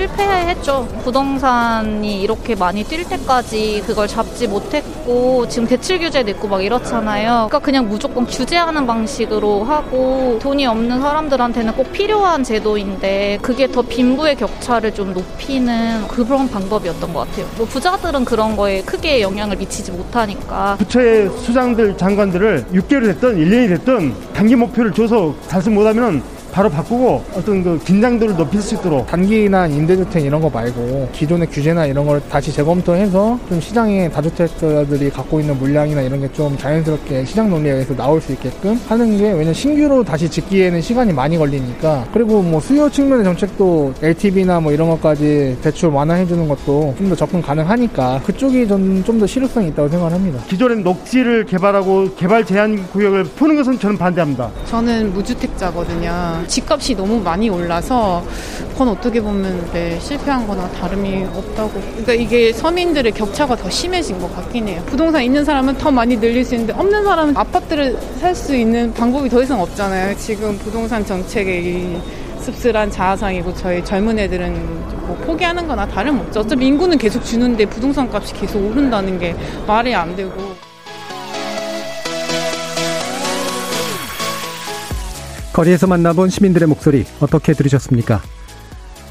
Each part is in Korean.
실패했죠. 부동산이 이렇게 많이 뛸 때까지 그걸 잡지 못했고 지금 대출 규제도 있고 막 이렇잖아요. 그러니까 그냥 무조건 규제하는 방식으로 하고 돈이 없는 사람들한테는 꼭 필요한 제도인데 그게 더 빈부의 격차를 좀 높이는 그런 방법이었던 것 같아요. 뭐 부자들은 그런 거에 크게 영향을 미치지 못하니까. 부처의 수장들 장관들을 6개월이 됐든 1년이 됐든 단기 목표를 줘서 달성 못하면 바로 바꾸고 어떤 그 긴장도를 높일 수 있도록 단기나 임대주택 이런 거 말고 기존의 규제나 이런 걸 다시 재검토해서 좀 시장에 다주택자들이 갖고 있는 물량이나 이런 게 좀 자연스럽게 시장 논리에 의해서 나올 수 있게끔 하는 게 왜냐면 신규로 다시 짓기에는 시간이 많이 걸리니까 그리고 뭐 수요 측면의 정책도 LTV나 뭐 이런 것까지 대출 완화해 주는 것도 좀 더 접근 가능하니까 그쪽이 좀 더 실효성이 있다고 생각합니다. 기존의 녹지를 개발하고 개발 제한 구역을 푸는 것은 저는 반대합니다. 저는 무주택자거든요. 집값이 너무 많이 올라서 그건 어떻게 보면 네, 실패한 거나 다름이 없다고. 그러니까 이게 서민들의 격차가 더 심해진 것 같긴 해요. 부동산 있는 사람은 더 많이 늘릴 수 있는데 없는 사람은 아파트를 살 수 있는 방법이 더 이상 없잖아요. 지금 부동산 정책의 이 씁쓸한 자아상이고 저희 젊은 애들은 뭐 포기하는 거나 다름없죠. 어차피 인구는 계속 주는데 부동산 값이 계속 오른다는 게 말이 안 되고. 거리에서 만나본 시민들의 목소리 어떻게 들으셨습니까?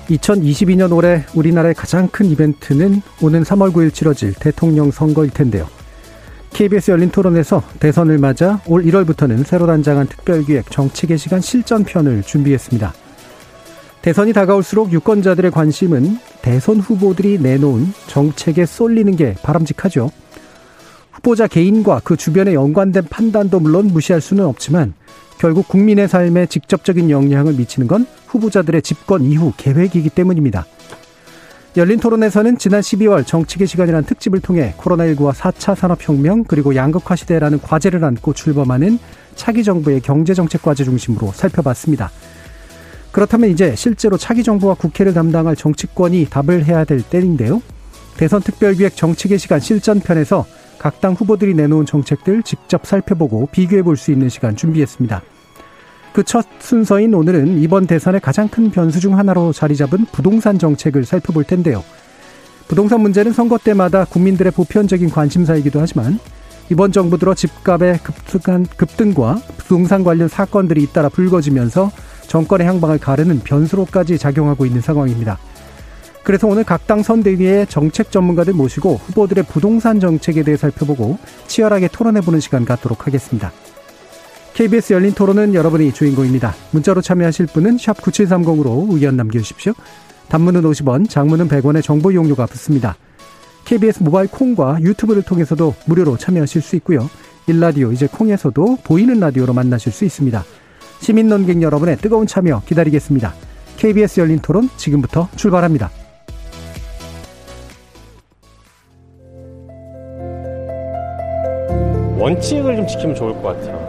2022년 올해 우리나라의 가장 큰 이벤트는 오는 3월 9일 치러질 대통령 선거일 텐데요. KBS 열린 토론에서 대선을 맞아 올 1월부터는 새로 단장한 특별기획 정책의 시간 실전편을 준비했습니다. 대선이 다가올수록 유권자들의 관심은 대선 후보들이 내놓은 정책에 쏠리는 게 바람직하죠. 후보자 개인과 그 주변에 연관된 판단도 물론 무시할 수는 없지만 결국 국민의 삶에 직접적인 영향을 미치는 건 후보자들의 집권 이후 계획이기 때문입니다. 열린 토론에서는 지난 12월 정치계 시간이라는 특집을 통해 코로나19와 4차 산업혁명 그리고 양극화 시대라는 과제를 안고 출범하는 차기 정부의 경제정책 과제 중심으로 살펴봤습니다. 그렇다면 이제 실제로 차기 정부와 국회를 담당할 정치권이 답을 해야 될 때인데요. 대선 특별기획 정치계 시간 실전편에서 각 당 후보들이 내놓은 정책들 직접 살펴보고 비교해 볼 수 있는 시간 준비했습니다. 그 첫 순서인 오늘은 이번 대선의 가장 큰 변수 중 하나로 자리 잡은 부동산 정책을 살펴볼 텐데요. 부동산 문제는 선거 때마다 국민들의 보편적인 관심사이기도 하지만 이번 정부 들어 집값의 급등한 급등과 부동산 관련 사건들이 잇따라 불거지면서 정권의 향방을 가르는 변수로까지 작용하고 있는 상황입니다. 그래서 오늘 각 당 선대위의 정책 전문가들 모시고 후보들의 부동산 정책에 대해 살펴보고 치열하게 토론해보는 시간 갖도록 하겠습니다. KBS 열린 토론은 여러분이 주인공입니다. 문자로 참여하실 분은 9730으로 의견 남겨주십시오. 단문은 50원, 장문은 100원의 정보 이용료가 붙습니다. KBS 모바일 콩과 유튜브를 통해서도 무료로 참여하실 수 있고요. 일라디오 이제 콩에서도 보이는 라디오로 만나실 수 있습니다. 시민 논객 여러분의 뜨거운 참여 기다리겠습니다. KBS 열린 토론 지금부터 출발합니다. 원칙을 좀 지키면 좋을 것 같아요.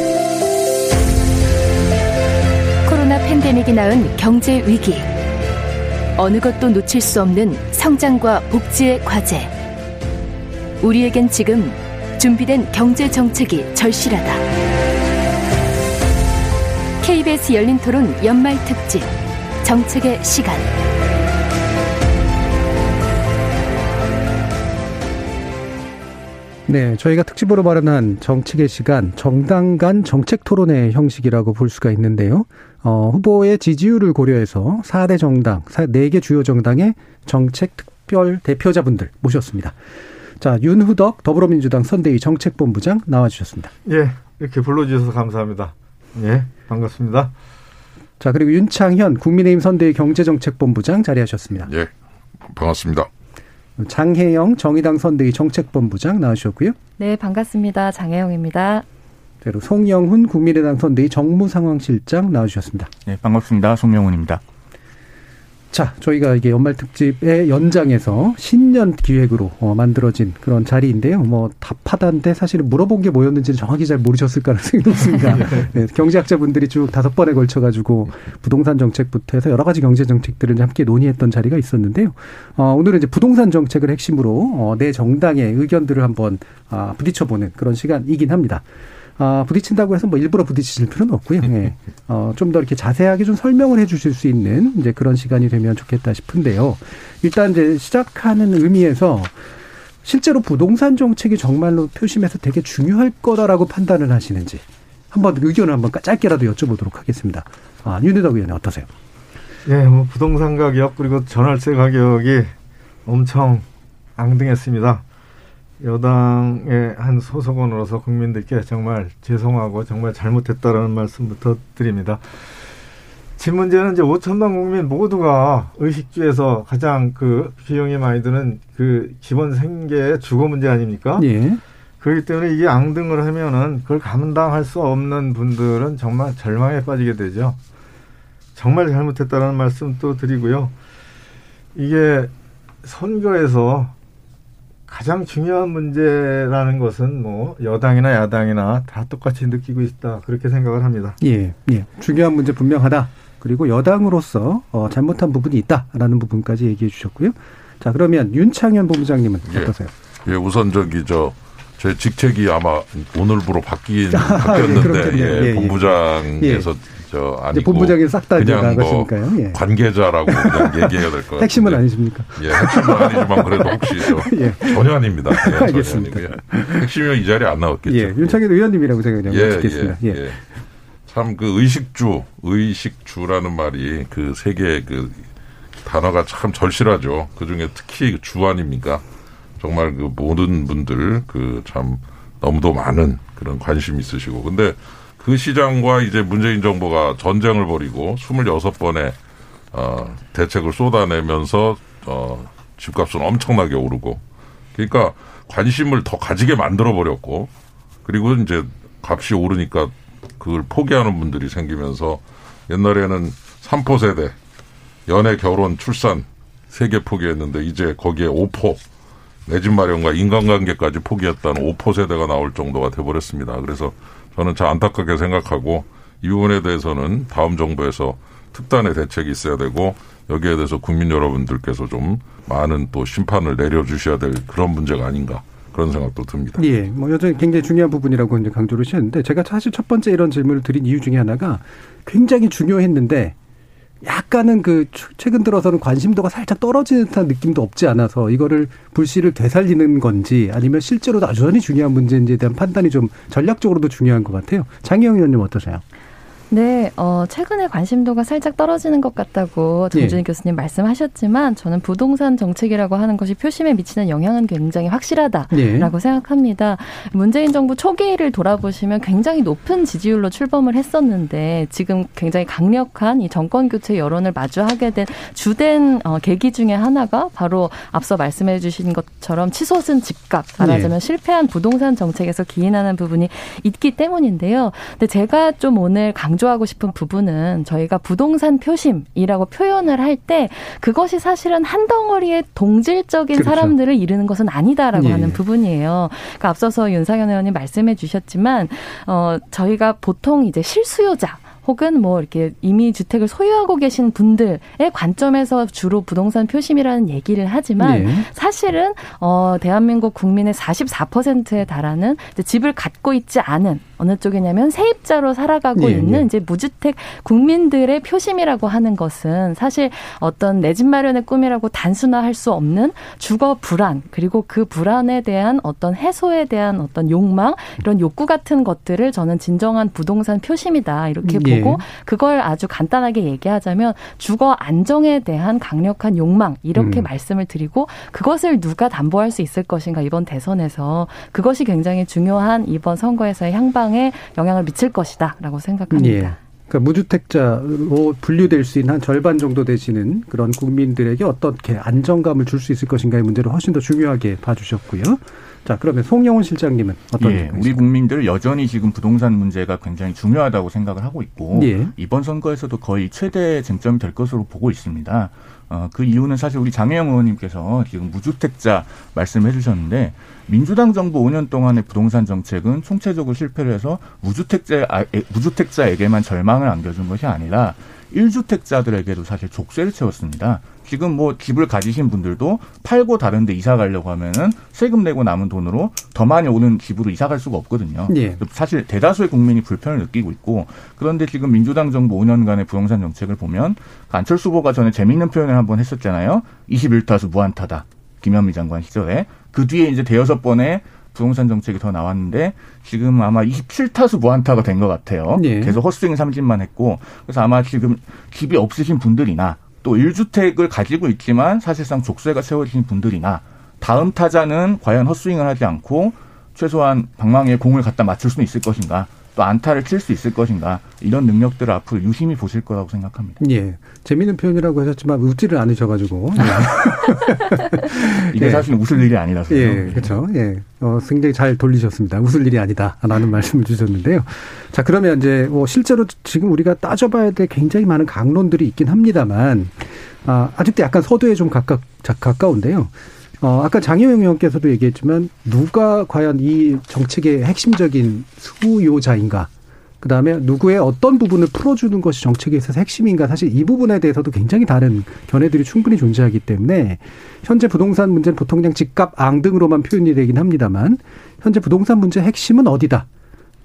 팬데믹이 낳은 경제 위기. 어느 것도 놓칠 수 없는 성장과 복지의 과제. 우리에겐 지금 준비된 경제 정책이 절실하다. KBS 열린 토론 연말 특집 정책의 시간. 네, 저희가 특집으로 마련한 정책의 시간, 정당 간 정책 토론의 형식이라고 볼 수가 있는데요. 어, 후보의 지지율을 고려해서 4대 정당, 4개 주요 정당의 정책 특별 대표자분들 모셨습니다. 자, 윤후덕 더불어민주당 선대위 정책본부장 나와주셨습니다. 예, 이렇게 불러주셔서 감사합니다. 예, 반갑습니다. 자, 그리고 윤창현 국민의힘 선대위 경제정책본부장 자리하셨습니다. 예, 반갑습니다. 장혜영 정의당 선대위 정책본부장 나오셨고요. 네, 반갑습니다. 장혜영입니다. 그리고 송영훈 국민의당 선대위 정무상황실장 나와주셨습니다. 네, 반갑습니다. 송영훈입니다. 자, 저희가 이게 연말 특집의 연장에서 신년 기획으로 어, 만들어진 그런 자리인데요. 뭐 답하다인데 사실은 물어본 게 뭐였는지는 정확히 잘 모르셨을 가능성이 높습니다. 네, 경제학자분들이 쭉 다섯 번에 걸쳐 가지고 부동산 정책부터 해서 여러 가지 경제 정책들을 함께 논의했던 자리가 있었는데요. 어, 오늘은 이제 부동산 정책을 핵심으로 어, 내 정당의 의견들을 한번 아, 부딪혀 보는 그런 시간이긴 합니다. 아, 부딪힌다고 해서 뭐 일부러 부딪힐 필요는 없고요. 예. 어, 좀 더 이렇게 자세하게 좀 설명을 해 주실 수 있는 이제 그런 시간이 되면 좋겠다 싶은데요. 일단 이제 시작하는 의미에서 실제로 부동산 정책이 정말로 표심에서 되게 중요할 거다라고 판단을 하시는지 한번 의견을 한번 짧게라도 여쭤보도록 하겠습니다. 아, 윤희덕 의원님 어떠세요? 예, 뭐 부동산 가격 그리고 전월세 가격이 엄청 앙등했습니다. 여당의 한 소속원으로서 국민들께 정말 죄송하고 정말 잘못했다라는 말씀부터 드립니다. 집 문제는 이제 5천만 국민 모두가 의식주에서 가장 그 비용이 많이 드는 그 기본 생계의 주거 문제 아닙니까? 예. 그렇기 때문에 이게 앙등을 하면은 그걸 감당할 수 없는 분들은 정말 절망에 빠지게 되죠. 정말 잘못했다는 말씀 또 드리고요. 이게 선거에서 가장 중요한 문제라는 것은 뭐 여당이나 야당이나 다 똑같이 느끼고 있다 그렇게 생각을 합니다. 예, 예. 중요한 문제 분명하다. 그리고 여당으로서 어, 잘못한 부분이 있다라는 부분까지 얘기해 주셨고요. 자, 그러면 윤창현 본부장님은 예. 어떠세요? 예, 우선 저기 저 제 직책이 아마 오늘부로 아, 바뀌었는데 예, 예, 예, 예. 본부장에서 저 아니고 본부장이 싹다 그냥 뭐. 예. 관계자라고 그냥 얘기해야 될 것 같아요. 핵심은 아니십니까? 예, 핵심은 아니지만 그래도 혹시 저 예. 전혀 아닙니다. 예, 전혀 알겠습니다. 아니고요. 핵심이면 이 자리에 안 나왔겠죠. 예, 윤창현 의원님이라고 제가 그냥 예, 듣겠습니다. 예, 예. 예. 참그 의식주, 의식주라는 말이 그 세계 그 단어가 참 절실하죠. 그 중에 특히 주 아닙니까? 정말 그 모든 분들 그 참 너무도 많은 그런 관심 있으시고. 근데 그 시장과 이제 문재인 정부가 전쟁을 벌이고 26번의 어, 대책을 쏟아내면서 어, 집값은 엄청나게 오르고 그러니까 관심을 더 가지게 만들어 버렸고 그리고 이제 값이 오르니까 그걸 포기하는 분들이 생기면서 옛날에는 삼포 세대 연애 결혼 출산 세 개 포기했는데 이제 거기에 오포 내 집 마련과 인간관계까지 포기했다는 오포 세대가 나올 정도가 돼버렸습니다. 그래서 저는 참 안타깝게 생각하고 이 부분에 대해서는 다음 정부에서 특단의 대책이 있어야 되고 여기에 대해서 국민 여러분들께서 좀 많은 또 심판을 내려주셔야 될 그런 문제가 아닌가 그런 생각도 듭니다. 예, 뭐 여전히 굉장히 중요한 부분이라고 이제 강조를 하셨는데 제가 사실 첫 번째 이런 질문을 드린 이유 중에 하나가 굉장히 중요했는데 약간은 그 최근 들어서는 관심도가 살짝 떨어지는 듯한 느낌도 없지 않아서 이거를 불씨를 되살리는 건지 아니면 실제로 여전히 중요한 문제인지에 대한 판단이 좀 전략적으로도 중요한 것 같아요. 장희영 의원님 어떠세요? 네, 어, 최근에 관심도가 살짝 떨어지는 것 같다고 정준희 예. 교수님 말씀하셨지만 저는 부동산 정책이라고 하는 것이 표심에 미치는 영향은 굉장히 확실하다라고 예. 생각합니다. 문재인 정부 초기를 돌아보시면 굉장히 높은 지지율로 출범을 했었는데 지금 굉장히 강력한 이 정권 교체 여론을 마주하게 된 주된 어, 계기 중에 하나가 바로 앞서 말씀해 주신 것처럼 치솟은 집값, 말하자면 예. 실패한 부동산 정책에서 기인하는 부분이 있기 때문인데요. 근데 제가 좀 오늘 강조 하고 싶은 부분은 저희가 부동산 표심이라고 표현을 할 때 그것이 사실은 한 덩어리의 동질적인 그렇죠. 사람들을 이르는 것은 아니다라고 예. 하는 부분이에요. 그러니까 앞서서 윤상현 의원님 말씀해 주셨지만 어 저희가 보통 이제 실수요자 혹은 뭐 이렇게 이미 주택을 소유하고 계신 분들의 관점에서 주로 부동산 표심이라는 얘기를 하지만 예. 사실은 어 대한민국 국민의 44%에 달하는 집을 갖고 있지 않은 어느 쪽이냐면 세입자로 살아가고 예, 있는 예. 이제 무주택 국민들의 표심이라고 하는 것은 사실 어떤 내 집 마련의 꿈이라고 단순화할 수 없는 주거 불안 그리고 그 불안에 대한 어떤 해소에 대한 어떤 욕망 이런 욕구 같은 것들을 저는 진정한 부동산 표심이다 이렇게 예. 보고 그걸 아주 간단하게 얘기하자면 주거 안정에 대한 강력한 욕망 이렇게 음. 말씀을 드리고 그것을 누가 담보할 수 있을 것인가 이번 대선에서 그것이 굉장히 중요한 이번 선거에서의 향방에 영향을 미칠 것이다라고 생각합니다. 예. 그러니까 무주택자로 분류될 수 있는 한 절반 정도 되시는 그런 국민들에게 어떻게 안정감을 줄 수 있을 것인가의 문제를 훨씬 더 중요하게 봐주셨고요. 자, 그러면 송영훈 실장님은 어떤 예, 우리 국민들 여전히 지금 부동산 문제가 굉장히 중요하다고 생각을 하고 있고 예. 이번 선거에서도 거의 최대 쟁점이 될 것으로 보고 있습니다. 어, 그 이유는 사실 우리 장혜영 의원님께서 지금 무주택자 말씀해 주셨는데 민주당 정부 5년 동안의 부동산 정책은 총체적으로 실패를 해서 무주택자, 아, 무주택자에게만 절망을 안겨준 것이 아니라 1주택자들에게도 사실 족쇄를 채웠습니다. 지금 뭐 집을 가지신 분들도 팔고 다른 데 이사 가려고 하면은 세금 내고 남은 돈으로 더 많이 오는 집으로 이사 갈 수가 없거든요. 예. 사실 대다수의 국민이 불편을 느끼고 있고 그런데 지금 민주당 정부 5년간의 부동산 정책을 보면 안철수 후보가 전에 재미있는 표현을 한번 했었잖아요. 21타수 무한타다. 김현미 장관 시절에 그 뒤에 이제 대여섯 번의 부동산 정책이 더 나왔는데 지금 아마 27타수 무한타가 된 것 같아요. 예. 계속 헛스윙 삼진만 했고 그래서 아마 지금 집이 없으신 분들이나 또 1주택을 가지고 있지만 사실상 족쇄가 채워진 분들이나 다음 타자는 과연 헛스윙을 하지 않고 최소한 방망이에 공을 갖다 맞출 수는 있을 것인가 또 안타를 칠 수 있을 것인가 이런 능력들을 앞으로 유심히 보실 거라고 생각합니다. 예. 재미있는 표현이라고 하셨지만 웃지를 않으셔가지고. 이게 예. 사실 웃을 일이 아니라서요. 예, 그렇죠. 예. 어, 굉장히 잘 돌리셨습니다. 웃을 일이 아니다라는 말씀을 주셨는데요. 자, 그러면 이제 뭐 실제로 지금 우리가 따져봐야 될 굉장히 많은 강론들이 있긴 합니다만, 아, 아직도 약간 서두에 좀 자, 가까운데요. 어, 아까 장혜영 의원께서도 얘기했지만 누가 과연 이 정책의 핵심적인 수요자인가? 그 다음에 누구의 어떤 부분을 풀어주는 것이 정책에 있어서 핵심인가? 사실 이 부분에 대해서도 굉장히 다른 견해들이 충분히 존재하기 때문에 현재 부동산 문제는 보통 그냥 집값 앙등으로만 표현이 되긴 합니다만 현재 부동산 문제의 핵심은 어디다?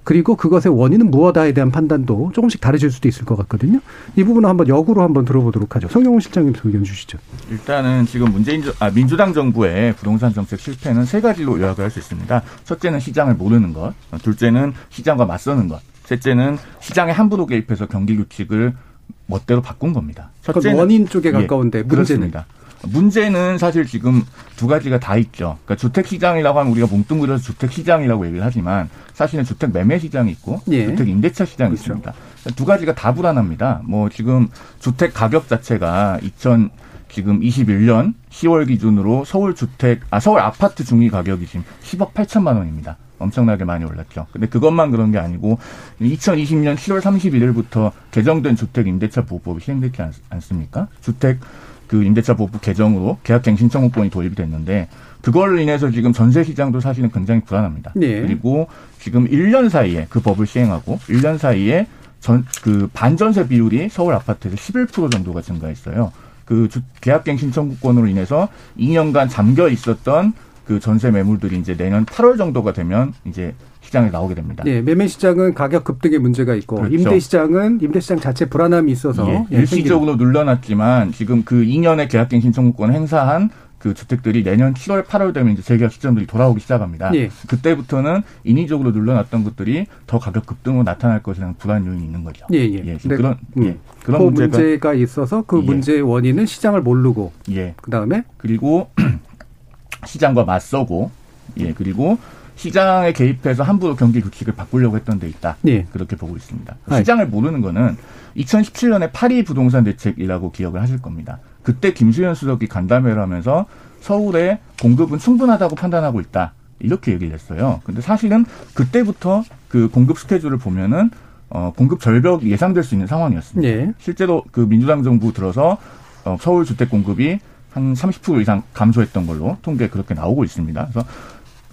그리고 그것의 원인은 무엇다에 대한 판단도 조금씩 다르실 수도 있을 것 같거든요. 이 부분은 한번 역으로 한번 들어보도록 하죠. 성용훈 실장님 의견 주시죠. 일단은 지금 문재인 정- 아, 민주당 정부의 부동산 정책 실패는 세 가지로 요약을 할 수 있습니다. 첫째는 시장을 모르는 것, 둘째는 시장과 맞서는 것, 셋째는 시장에 함부로 개입해서 경기 규칙을 멋대로 바꾼 겁니다. 그건 원인 쪽에 예, 가까운데 문제는 그렇습니다. 문제는 사실 지금 두 가지가 다 있죠. 그러니까 주택 시장이라고 하면 우리가 뭉뚱그려서 주택 시장이라고 얘기를 하지만 사실은 주택 매매 시장이 있고 예. 주택 임대차 시장이 그렇죠. 있습니다. 두 가지가 다 불안합니다. 뭐 지금 주택 가격 자체가 2000 지금 21년 10월 기준으로 서울 주택 아 서울 아파트 중위 가격이 지금 10억 8천만 원입니다. 엄청나게 많이 올랐죠. 근데 그것만 그런 게 아니고 2020년 7월 31일부터 개정된 주택 임대차 보호법이 시행되지 않, 않습니까? 주택 그 임대차 보호법 개정으로 계약갱 신청권이 도입이 됐는데 그걸로 인해서 지금 전세 시장도 사실은 굉장히 불안합니다. 네. 그리고 지금 1년 사이에 그 법을 시행하고 1년 사이에 전 그 반전세 비율이 서울 아파트에서 11% 정도가 증가했어요. 그 주, 계약갱 신청권으로 인해서 2년간 잠겨 있었던 그 전세 매물들이 이제 내년 8월 정도가 되면 이제 시장에 나오게 됩니다. 예, 매매 시장은 가격 급등의 문제가 있고 그렇죠. 임대 시장은 임대 시장 자체 불안함이 있어서 예, 예, 일시적으로 눌러놨지만 지금 그 2년의 계약갱 신청권 행사한 그 주택들이 내년 7월, 8월 되면 이제 재계약 시점들이 돌아오기 시작합니다. 예. 그때부터는 인위적으로 눌러놨던 것들이 더 가격 급등으로 나타날 것이라는 불안 요인이 있는 거죠. 예, 예. 근데, 그런 음, 예, 그런 그 문제가, 문제가 있어서 그 예. 문제의 원인은 시장을 모르고 예. 그다음에 그리고 시장과 맞서고 예 그리고 시장에 개입해서 함부로 경기 규칙을 바꾸려고 했던 데 있다. 예. 그렇게 보고 있습니다. 아이. 시장을 모르는 거는 2017년에 파리 부동산 대책이라고 기억을 하실 겁니다. 그때 김수현 수석이 간담회를 하면서 서울의 공급은 충분하다고 판단하고 있다. 이렇게 얘기를 했어요. 근데 사실은 그때부터 그 공급 스케줄을 보면은 어, 공급 절벽이 예상될 수 있는 상황이었습니다. 예. 실제로 그 민주당 정부 들어서 어, 서울 주택 공급이 한 30% 이상 감소했던 걸로 통계 그렇게 나오고 있습니다. 그래서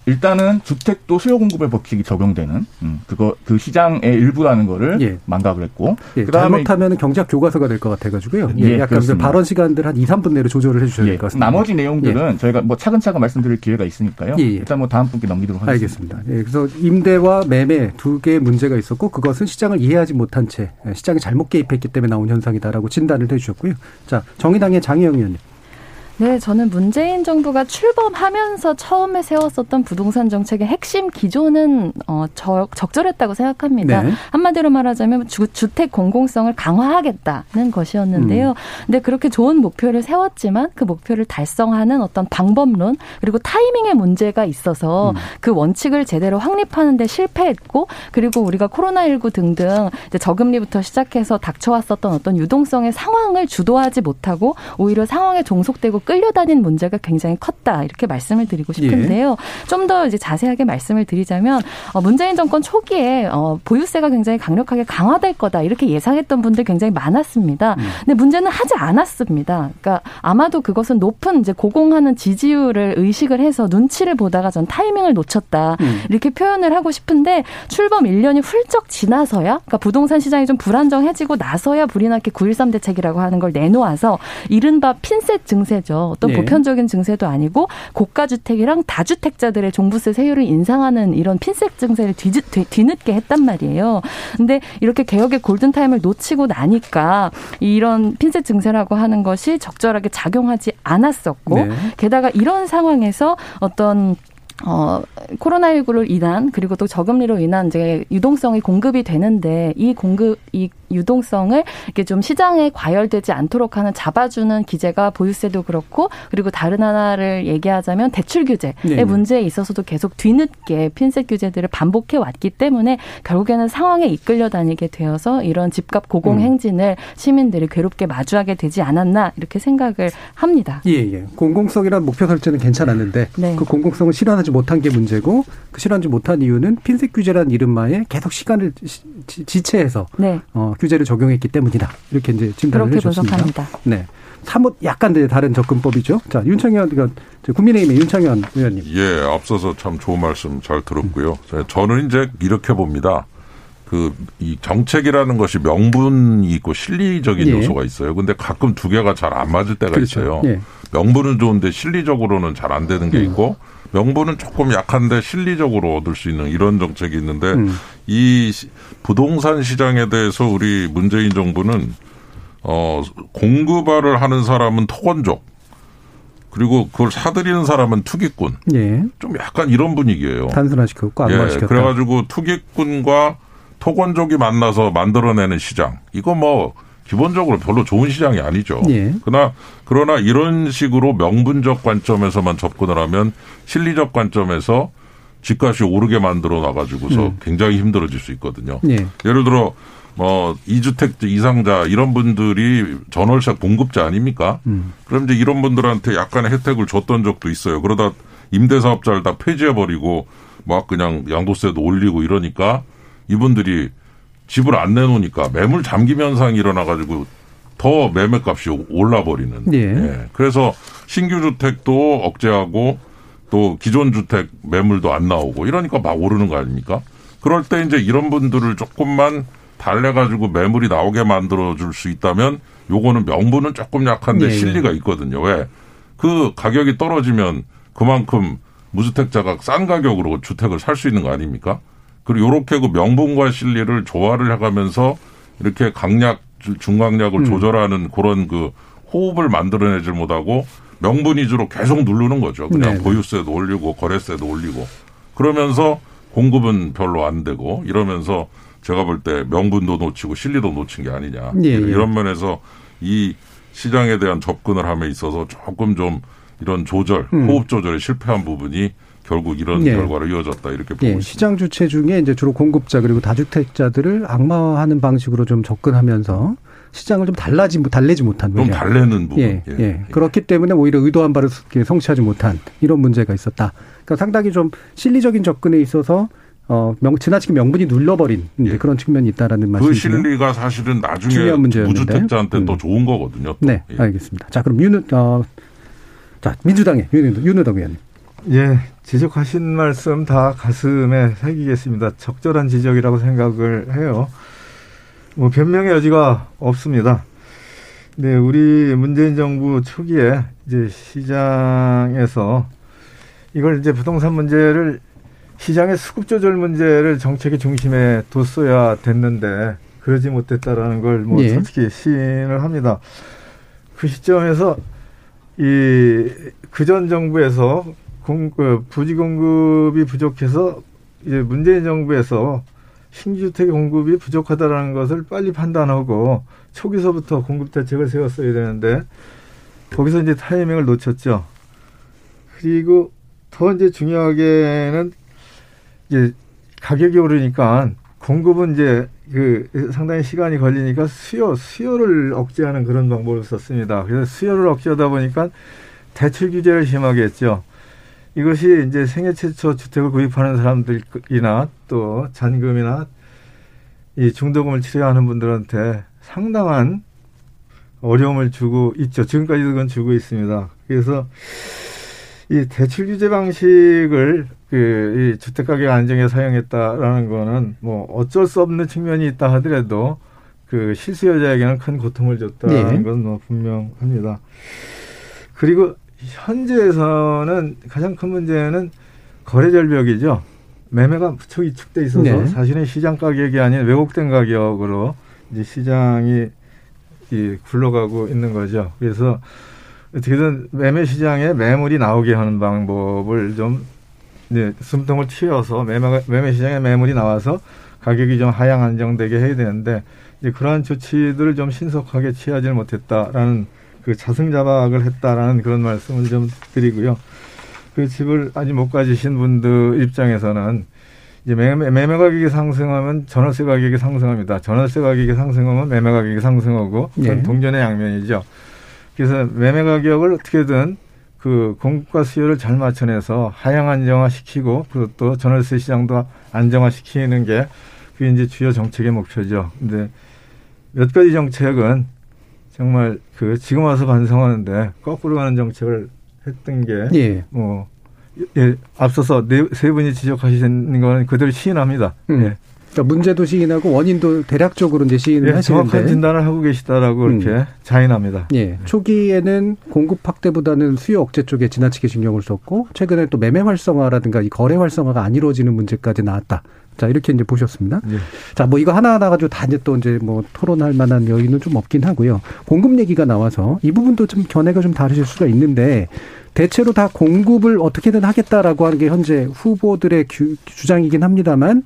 일단은 주택도 수요 공급의 법칙이 적용되는 음, 그거 그 시장의 일부라는 거를 예. 망각을 했고 예, 그다음에 잘못하면 경제학 교과서가 될 것 같아가지고요. 예, 예, 약간 그. 발언 시간들 한 2, 3분 내로 조절을 해주셔야 될 예, 것 같습니다. 나머지 내용들은 저희가 뭐 차근차근 말씀드릴 기회가 있으니까요. 예, 예. 일단 뭐 다음 분께 넘기도록 하겠습니다. 알겠습니다. 예, 그래서 임대와 매매 두 개의 문제가 있었고 그것은 시장을 이해하지 못한 채 예, 시장에 잘못 개입했기 때문에 나온 현상이다라고 진단을 해주셨고요. 자 정의당의 장혜영 의원님. 네, 저는 문재인 정부가 출범하면서 처음에 세웠었던 부동산 정책의 핵심 기조는 어, 적, 적절했다고 생각합니다. 네. 한마디로 말하자면 주, 주택 공공성을 강화하겠다는 것이었는데요. 음. 근데 그렇게 좋은 목표를 세웠지만 그 목표를 달성하는 어떤 방법론 그리고 타이밍의 문제가 있어서 음. 그 원칙을 제대로 확립하는 데 실패했고 그리고 우리가 코로나19 등등 이제 저금리부터 시작해서 닥쳐왔었던 어떤 유동성의 상황을 주도하지 못하고 오히려 상황에 종속되고 끌려다닌 문제가 굉장히 컸다 이렇게 말씀을 드리고 싶은데요. 예. 좀더 이제 자세하게 말씀을 드리자면 어, 문재인 정권 초기에 어, 보유세가 굉장히 강력하게 강화될 거다 이렇게 예상했던 분들 굉장히 많았습니다. 음. 근데 문제는 하지 않았습니다. 그러니까 아마도 그것은 높은 이제 고공하는 지지율을 의식을 해서 눈치를 보다가 전 타이밍을 놓쳤다 음. 이렇게 표현을 하고 싶은데 출범 1년이 훌쩍 지나서야 그러니까 부동산 시장이 좀 불안정해지고 나서야 불이 나게 9.13 대책이라고 하는 걸 내놓아서 이른바 핀셋 증세죠. 어떤 네. 보편적인 증세도 아니고 고가 주택이랑 다주택자들의 종부세 세율을 인상하는 이런 핀셋 증세를 뒤, 뒤 늦게 했단 말이에요. 근데 이렇게 개혁의 골든타임을 놓치고 나니까 이런 핀셋 증세라고 하는 것이 적절하게 작용하지 않았었고 네. 게다가 이런 상황에서 어떤 어, 코로나19로 인한 그리고 또 저금리로 인한 이제 유동성이 공급이 되는데 이 공급 이 유동성을 이렇게 좀 시장에 과열되지 않도록 하는 잡아주는 기재가 보유세도 그렇고 그리고 다른 하나를 얘기하자면 대출 규제의 네. 문제에 있어서도 계속 뒤늦게 핀셋 규제들을 반복해 왔기 때문에 결국에는 상황에 이끌려 다니게 되어서 이런 집값 고공 음. 행진을 음. 시민들이 괴롭게 마주하게 되지 않았나 이렇게 생각을 합니다. 예, 예. 공공성이라는 목표 설정은 괜찮았는데 네. 그 공공성을 실현하지 못한 게 문제고 그 실현하지 못한 이유는 핀셋 규제라는 이름하에 계속 시간을 지 체해서 네. 어, 규제를 적용했기 때문이다. 이렇게 이제 진단을 해주셨습니다. 분석합니다. 네. 사뭇 약간 다른 접근법이죠. 자, 윤창현, 그러니까 국민의힘의 윤창현 의원님. 예, 앞서서 참 좋은 말씀 잘 들었고요. 저는 이제 이렇게 봅니다. 그, 이 정책이라는 것이 명분이 있고 실리적인 예. 요소가 있어요. 근데 가끔 두 개가 잘 안 맞을 때가 그렇죠. 있어요. 예. 명분은 좋은데 실리적으로는 잘 안 되는 게 음. 있고 명분은 조금 약한데 실리적으로 얻을 수 있는 이런 정책이 있는데 음. 이 부동산 시장에 대해서 우리 문재인 정부는 어 공급화를 하는 사람은 토건족 그리고 그걸 사들이는 사람은 투기꾼. 예. 좀 약간 이런 분위기예요. 단순화시켰고 안마시켰다. 예. 그래가지고 투기꾼과 토건족이 만나서 만들어내는 시장. 이거 뭐 기본적으로 별로 좋은 시장이 아니죠. 예. 그러나 그러나 이런 식으로 명분적 관점에서만 접근을 하면 실리적 관점에서 집값이 오르게 만들어 놔가지고서 음. 굉장히 힘들어질 수 있거든요. 예. 예를 들어 뭐 이주택 이상자 이런 분들이 전월세 공급자 아닙니까? 음. 그럼 이제 이런 분들한테 약간의 혜택을 줬던 적도 있어요. 그러다 임대사업자를 다 폐지해버리고 막 그냥 양도세도 올리고 이러니까 이분들이 집을 안 내놓으니까 매물 잠김 현상이 일어나가지고 더 매매값이 올라버리는. 예. 예. 그래서 신규 주택도 억제하고 또 기존 주택 매물도 안 나오고 이러니까 막 오르는 거 아닙니까? 그럴 때 이제 이런 분들을 조금만 달래가지고 매물이 나오게 만들어 줄 수 있다면 요거는 명분은 조금 약한데 예. 실리가 있거든요. 왜? 그 가격이 떨어지면 그만큼 무주택자가 싼 가격으로 주택을 살 수 있는 거 아닙니까? 그리고 요렇게 그 명분과 실리를 조화를 해가면서 이렇게 강약 중강약을 음. 조절하는 그런 그 호흡을 만들어내질 못하고 명분 위주로 계속 누르는 거죠. 그냥 네. 보유세도 올리고 거래세도 올리고 그러면서 공급은 별로 안 되고 이러면서 제가 볼 때 명분도 놓치고 실리도 놓친 게 아니냐 예, 예. 이런 면에서 이 시장에 대한 접근을 함에 있어서 조금 좀 이런 조절, 음. 호흡 조절에 실패한 부분이 결국 이런 예. 결과로 이어졌다 이렇게 보고 예. 있습니다. 시장 주체 중에 이제 주로 공급자 그리고 다주택자들을 악마화하는 방식으로 좀 접근하면서 시장을 좀 달라지 달래지 못한 좀 달래는 부분. 예, 예. 예. 그렇기 때문에 오히려 의도한 바를 성취하지 못한 이런 문제가 있었다. 그러니까 상당히 좀 실리적인 접근에 있어서 어, 명, 지나치게 명분이 눌러버린 예. 그런 측면이 있다라는 말씀이시죠. 그 실리가 사실은 나중에 무주택자한테 음. 또 좋은 거거든요. 또. 네, 예. 알겠습니다. 자, 그럼 윤, 어, 자 민주당의 윤, 윤호덕 의원님. 예, 지적하신 말씀 다 가슴에 새기겠습니다. 적절한 지적이라고 생각을 해요. 뭐 변명의 여지가 없습니다. 네, 우리 문재인 정부 초기에 이제 시장에서 이걸 이제 부동산 문제를 시장의 수급 조절 문제를 정책의 중심에 뒀어야 됐는데 그러지 못했다라는 걸뭐 예. 솔직히 시인을 합니다. 그 시점에서 이 그 전 정부에서 공, 그 부지 공급이 부족해서 이제 문재인 정부에서 신주택 공급이 부족하다라는 것을 빨리 판단하고 초기서부터 공급 대책을 세웠어야 되는데 거기서 이제 타이밍을 놓쳤죠. 그리고 더 이제 중요하게는 이제 가격이 오르니까 공급은 이제 그 상당히 시간이 걸리니까 수요 수요를 억제하는 그런 방법을 썼습니다. 그래서 수요를 억제하다 보니까 대출 규제를 심하게 했죠. 이것이 이제 생애 최초 주택을 구입하는 사람들이나 또 잔금이나 이 중도금을 치료하는 분들한테 상당한 어려움을 주고 있죠. 지금까지도 그건 주고 있습니다. 그래서 이 대출 규제 방식을 그 이 주택 가격 안정에 사용했다라는 거는 뭐 어쩔 수 없는 측면이 있다 하더라도 그 실수요자에게는 큰 고통을 줬다는 네. 건뭐 분명합니다. 그리고 현재에서는 가장 큰 문제는 거래 절벽이죠. 매매가 무척 위축돼 있어서 네. 사실은 시장 가격이 아닌 왜곡된 가격으로 이제 시장이 이 굴러가고 있는 거죠. 그래서 어떻게든 매매 시장에 매물이 나오게 하는 방법을 좀 이제 숨통을 튀어서 매매 매매 시장에 매물이 나와서 가격이 좀 하향 안정되게 해야 되는데 이제 그러한 조치들을 좀 신속하게 취하지 못했다라는 그 자승 자박을 했다라는 그런 말씀을 좀 드리고요. 그 집을 아직 못 가지신 분들 입장에서는 이제 매매, 가격이 상승하면 전월세 가격이 상승합니다. 전월세 가격이 상승하면 매매 가격이 상승하고 그건 네. 동전의 양면이죠. 그래서 매매 가격을 어떻게든 그 공급과 수요를 잘 맞춰내서 하향 안정화시키고 그리고 또 전월세 시장도 안정화시키는 게 그게 이제 주요 정책의 목표죠. 근데 몇 가지 정책은 정말 그 지금 와서 반성하는데 거꾸로 가는 정책을 했던 게 예. 뭐 예, 앞서서 네, 세 분이 지적하시는 거는 그대로 시인합니다. 음. 예. 그러니까 문제도 시인하고 원인도 대략적으로 이제 시인을 예, 하시는데 정확한 진단을 하고 계시다라고 음. 이렇게 자인합니다. 예. 초기에는 공급 확대보다는 수요 억제 쪽에 지나치게 신경을 썼고 최근에 또 매매 활성화라든가 이 거래 활성화가 안 이루어지는 문제까지 나왔다. 자, 이렇게 이제 보셨습니다. 예. 자, 뭐 이거 하나하나 가지고 다 이제 또 이제 뭐 토론할 만한 여유는 좀 없긴 하고요. 공급 얘기가 나와서 이 부분도 좀 견해가 좀 다르실 수가 있는데 대체로 다 공급을 어떻게든 하겠다라고 하는 게 현재 후보들의 주장이긴 합니다만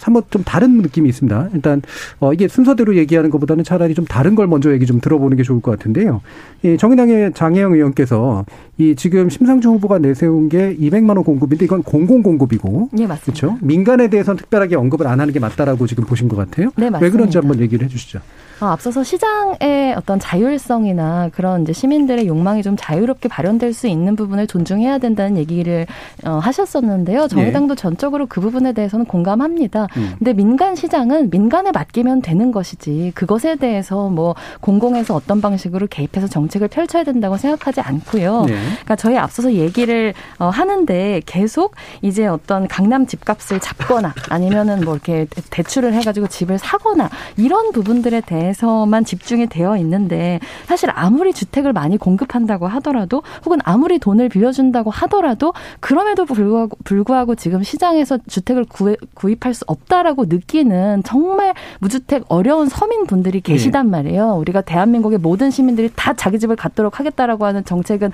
사뭇 좀 다른 느낌이 있습니다. 일단 어 이게 순서대로 얘기하는 것보다는 차라리 좀 다른 걸 먼저 얘기 좀 들어보는 게 좋을 것 같은데요. 이 정의당의 장혜영 의원께서 이 지금 심상주 후보가 내세운 게 200만 원 공급인데 이건 공공 공급이고, 네 맞습니다. 그렇죠? 민간에 대해서는 특별하게 언급을 안 하는 게 맞다라고 지금 보신 것 같아요. 네 맞습니다. 왜 그런지 한번 얘기를 해주시죠. 어, 앞서서 시장의 어떤 자율성이나 그런 이제 시민들의 욕망이 좀 자유롭게 발현될 수 있는 부분을 존중해야 된다는 얘기를 어, 하셨었는데요. 정의당도 네. 전적으로 그 부분에 대해서는 공감합니다. 음. 근데 민간 시장은 민간에 맡기면 되는 것이지 그것에 대해서 뭐 공공에서 어떤 방식으로 개입해서 정책을 펼쳐야 된다고 생각하지 않고요. 네. 그러니까 저희 앞서서 얘기를 어, 하는데 계속 이제 어떤 강남 집값을 잡거나 아니면은 뭐 이렇게 대출을 해가지고 집을 사거나 이런 부분들에 대해 대해서만 집중이 되어 있는데 사실 아무리 주택을 많이 공급한다고 하더라도 혹은 아무리 돈을 빌려준다고 하더라도 그럼에도 불구하고, 불구하고 지금 시장에서 주택을 구입, 할 수 없다라고 느끼는 정말 무주택 어려운 서민분들이 계시단 네. 말이에요. 우리가 대한민국의 모든 시민들이 다 자기 집을 갖도록 하겠다라고 하는 정책은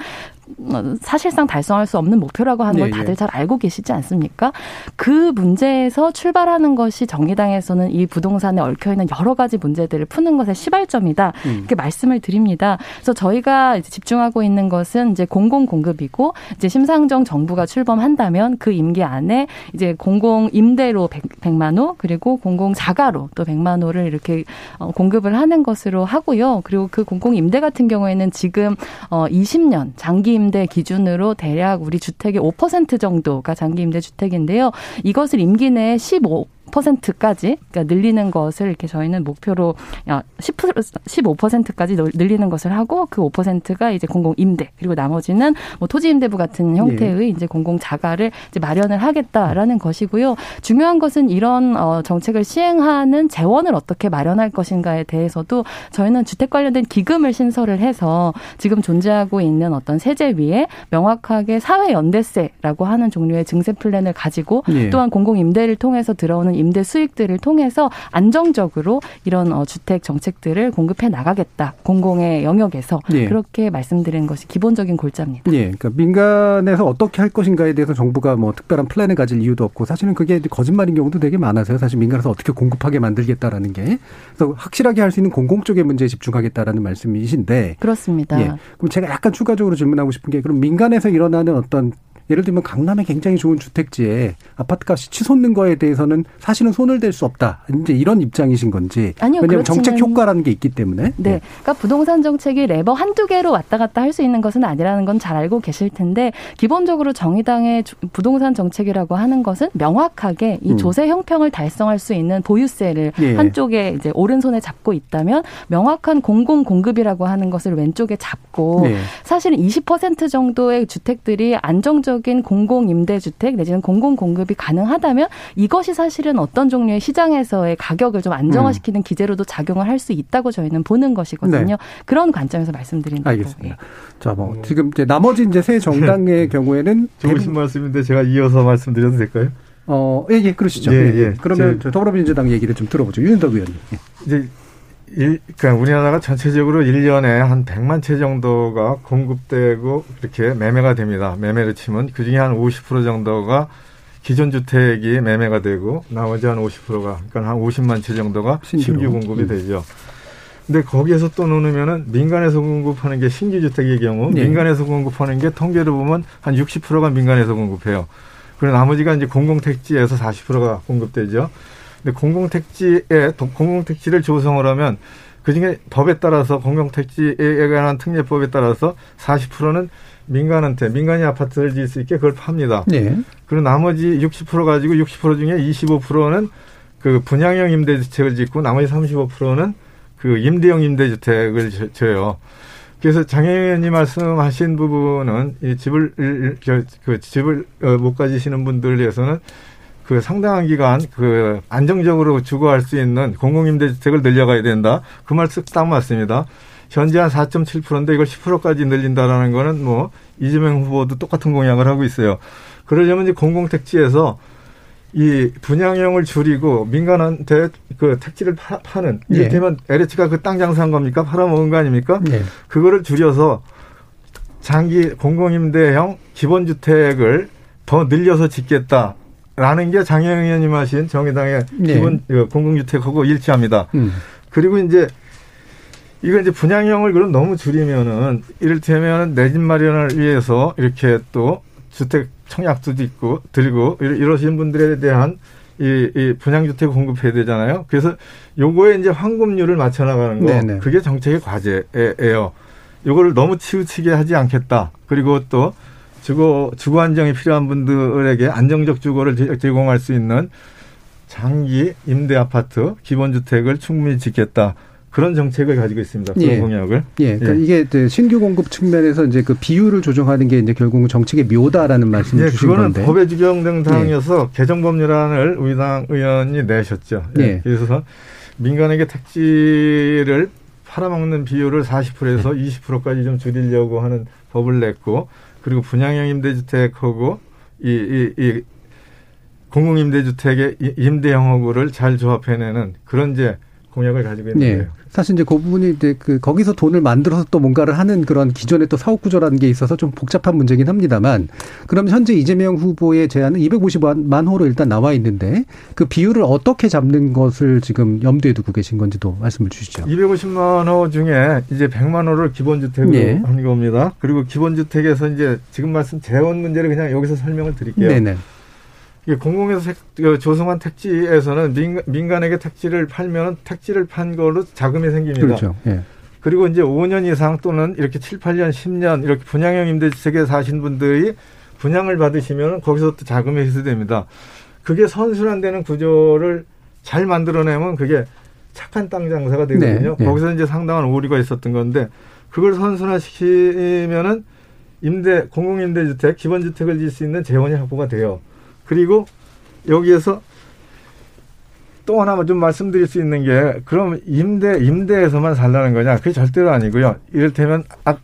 사실상 달성할 수 없는 목표라고 하는 걸 네, 다들 네. 잘 알고 계시지 않습니까? 그 문제에서 출발하는 것이 정의당에서는 이 부동산에 얽혀 있는 여러 가지 문제들을 푸는 것의 시발점이다. 음. 이렇게 말씀을 드립니다. 그래서 저희가 이제 집중하고 있는 것은 이제 공공 공급이고 이제 심상정 정부가 출범한다면 그 임기 안에 이제 공공 임대로 100, 만 호, 그리고 공공 자가로 또 100만 호를 이렇게 어, 공급을 하는 것으로 하고요. 그리고 그 공공 임대 같은 경우에는 지금 어 20년 장기 임대 기준으로 대략 우리 주택의 5% 정도가 장기 임대 주택인데요. 이것을 임기 내에 15 10%까지 그러니까 늘리는 것을 이렇게 저희는 목표로 10 15%까지 늘리는 것을 하고 그 5%가 이제 공공 임대 그리고 나머지는 뭐 토지 임대부 같은 형태의 네. 이제 공공 자가를 이제 마련을 하겠다라는 것이고요. 중요한 것은 이런 어 정책을 시행하는 재원을 어떻게 마련할 것인가에 대해서도 저희는 주택 관련된 기금을 신설을 해서 지금 존재하고 있는 어떤 세제 위에 명확하게 사회 연대세라고 하는 종류의 증세 플랜을 가지고 네. 또한 공공 임대를 통해서 들어오는 임대 수익들을 통해서 안정적으로 이런 어, 주택 정책들을 공급해 나가겠다. 공공의 영역에서 예. 그렇게 말씀드리는 것이 기본적인 골자입니다. 예. 그러니까 민간에서 어떻게 할 것인가에 대해서 정부가 뭐 특별한 플랜을 가질 이유도 없고 사실은 그게 거짓말인 경우도 되게 많아서요. 사실 민간에서 어떻게 공급하게 만들겠다라는 게 그래서 확실하게 할 수 있는 공공 쪽의 문제에 집중하겠다라는 말씀이신데 그렇습니다. 예. 그럼 제가 약간 추가적으로 질문하고 싶은 게 그럼 민간에서 일어나는 어떤 예를 들면 강남에 굉장히 좋은 주택지에 아파트값이 치솟는 거에 대해서는 사실은 손을 댈 수 없다. 이제 이런 입장이신 건지. 아니요. 왜냐하면 정책 효과라는 게 있기 때문에. 네. 네. 그러니까 부동산 정책이 레버 한두 개로 왔다 갔다 할 수 있는 것은 아니라는 건 잘 알고 계실 텐데 기본적으로 정의당의 부동산 정책이라고 하는 것은 명확하게 이 음. 조세 형평을 달성할 수 있는 보유세를 예. 한쪽에 이제 오른손에 잡고 있다면 명확한 공공 공급이라고 하는 것을 왼쪽에 잡고 예. 사실은 20% 정도의 주택들이 안정적 안정적인 공공 임대주택 내지는 공공 공급이 가능하다면 이것이 사실은 어떤 종류의 시장에서의 가격을 좀 안정화시키는 음. 기제로도 작용을 할 수 있다고 저희는 보는 것이거든요. 네. 그런 관점에서 말씀드린 거고. 알겠습니다. 자, 뭐 지금 이제 나머지 이제 새 정당의 네. 경우에는 좋으신 말씀인데 제가 이어서 말씀드려도 될까요? 어, 예, 예, 그러시죠. 예, 예. 예. 그러면 더불어민주당 얘기를 좀 들어보죠. 윤석 의원님. 예. 이제 일, 그러니까 우리나라가 전체적으로 1년에 한 100만 채 정도가 공급되고 이렇게 매매가 됩니다. 매매를 치면 그중에 한 50% 정도가 기존 주택이 매매가 되고 나머지 한 50%가 그러니까 한 50만 채 정도가 신규, 신규 공급이 음. 되죠. 근데 거기에서 또 놓으면은 민간에서 공급하는 게 신규 주택의 경우 네. 민간에서 공급하는 게 통계로 보면 한 60%가 민간에서 공급해요. 그리고 나머지가 이제 공공택지에서 40%가 공급되죠. 근데 공공택지에 공공택지를 조성을 하면 그중에 법에 따라서 공공택지에 관한 특례법에 따라서 40%는 민간한테 민간이 아파트를 지을 수 있게 그걸 팝니다. 네. 그리고 나머지 60% 가지고 60% 중에 25%는 그 분양형 임대주택을 짓고 나머지 35%는 그 임대형 임대주택을 줘요. 그래서 장 의원님 말씀하신 부분은 이 집을 그 집을 어, 못 가지시는 분들 위해서는 그 상당한 기간 그 안정적으로 주거할 수 있는 공공임대주택을 늘려가야 된다. 그 말씀 딱 맞습니다. 현재 한 4.7%인데 이걸 10%까지 늘린다라는 거는 뭐 이재명 후보도 똑같은 공약을 하고 있어요. 그러려면 이제 공공택지에서 이 분양형을 줄이고 민간한테 그 택지를 파, 는 이를테면 예. LH가 그 땅 장사한 겁니까? 팔아먹은 거 아닙니까? 예. 그거를 줄여서 장기 공공임대형 기본주택을 더 늘려서 짓겠다. 라는 게 장영 의원님 하신 정의당의 네. 기본 그 공공주택하고 일치합니다. 음. 그리고 이제 이걸 이제 분양형을 그럼 너무 줄이면은 이를테면 내 집 마련을 위해서 이렇게 또 주택 청약도 있고 들고 이러신 분들에 대한 이, 이 분양주택 공급해야 되잖아요. 그래서 요거에 이제 환급률을 맞춰 나가는 거 네네. 그게 정책의 과제예요. 요거를 너무 치우치게 하지 않겠다. 그리고 또 주거 주거 안정이 필요한 분들에게 안정적 주거를 제공할 수 있는 장기 임대 아파트 기본 주택을 충분히 짓겠다. 그런 정책을 가지고 있습니다. 그런 예. 공약을. 예. 그러니까 예. 이게 신규 공급 측면에서 이제 그 비율을 조정하는 게 이제 결국은 정책의 묘다라는 말씀을 예, 주신 그거는 건데. 법에 규정된 사항이어서 예. 개정 법률안을 우리 당 의원이 내셨죠. 예. 예. 그래서 민간에게 택지를 팔아먹는 비율을 40%에서 20%까지 좀 줄이려고 하는 법을 냈고 그리고 분양형 임대주택하고 이, 이, 이 공공임대주택의 임대형하고를 잘 조합해내는 그런 이제 공약을 가지고 있는데요. 네. 사실 이제 그 부분이 이제 그 거기서 돈을 만들어서 또 뭔가를 하는 그런 기존의 또 사업 구조라는 게 있어서 좀 복잡한 문제긴 합니다만 그럼 현재 이재명 후보의 제안은 250만 호로 일단 나와 있는데 그 비율을 어떻게 잡는 것을 지금 염두에 두고 계신 건지도 말씀을 주시죠. 250만 호 중에 이제 100만 호를 기본주택으로 네. 한 겁니다. 그리고 기본주택에서 이제 지금 말씀 재원 문제를 그냥 여기서 설명을 드릴게요. 네네. 공공에서 그 조성한 택지에서는 민 간, 에게 택지를 팔면 택지를 판 걸로 자금이 생깁니다. 그렇죠. 예. 그리고 이제 5년 이상 또는 이렇게 7, 8년, 10년 이렇게 분양형 임대주택에 사신 분들이 분양을 받으시면 거기서 또 자금이 회수됩니다. 그게 선순환되는 구조를 잘 만들어내면 그게 착한 땅 장사가 되거든요. 네, 네. 거기서 이제 상당한 오류가 있었던 건데 그걸 선순환시키면은 임대 공공임대주택 기본주택을 질 수 있는 재원이 확보가 돼요. 그리고 여기에서 또 하나 좀 말씀드릴 수 있는 게 그럼 임대 임대에서만 살라는 거냐? 그게 절대로 아니고요. 이를테면 아,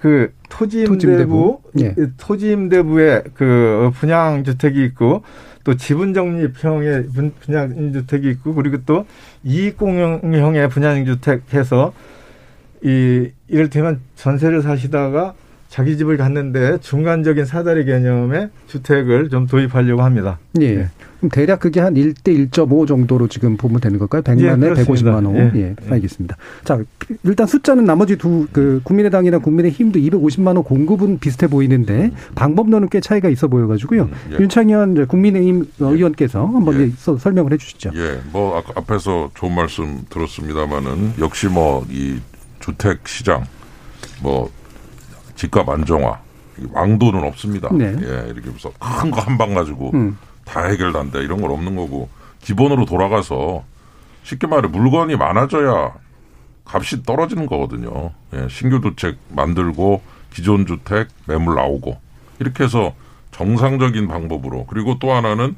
그 토지임대부, 예. 토지임대부의 그 분양주택이 있고 또 지분적립형의 분- 분양주택이 있고 그리고 또 이익공용형의 분양주택 해서 이 이를테면 전세를 사시다가 자기 집을 갔는데 중간적인 사다리 개념의 주택을 좀 도입하려고 합니다. 예. 그럼 대략 그게 한 1대 1.5 정도로 지금 보면 되는 걸까요? 100만에 예, 그렇습니다. 150만 원. 예. 예, 알겠습니다. 자, 일단 숫자는 나머지 두, 그, 국민의당이나 국민의힘도 250만 원 공급은 비슷해 보이는데 방법론은 꽤 차이가 있어 보여 가지고요. 예. 윤창현 국민의힘 의원께서 한번 예. 설명을 해 주시죠. 예, 뭐 앞에서 좋은 말씀 들었습니다마는 역시 뭐 이 주택 시장 뭐 집값 안정화 이 왕도는 없습니다. 네. 예, 이렇게 해서 큰거 한 방 가지고 음. 다 해결된다 이런 건 없는 거고 기본으로 돌아가서 쉽게 말해 물건이 많아져야 값이 떨어지는 거거든요. 예, 신규 주택 만들고 기존 주택 매물 나오고 이렇게 해서 정상적인 방법으로 그리고 또 하나는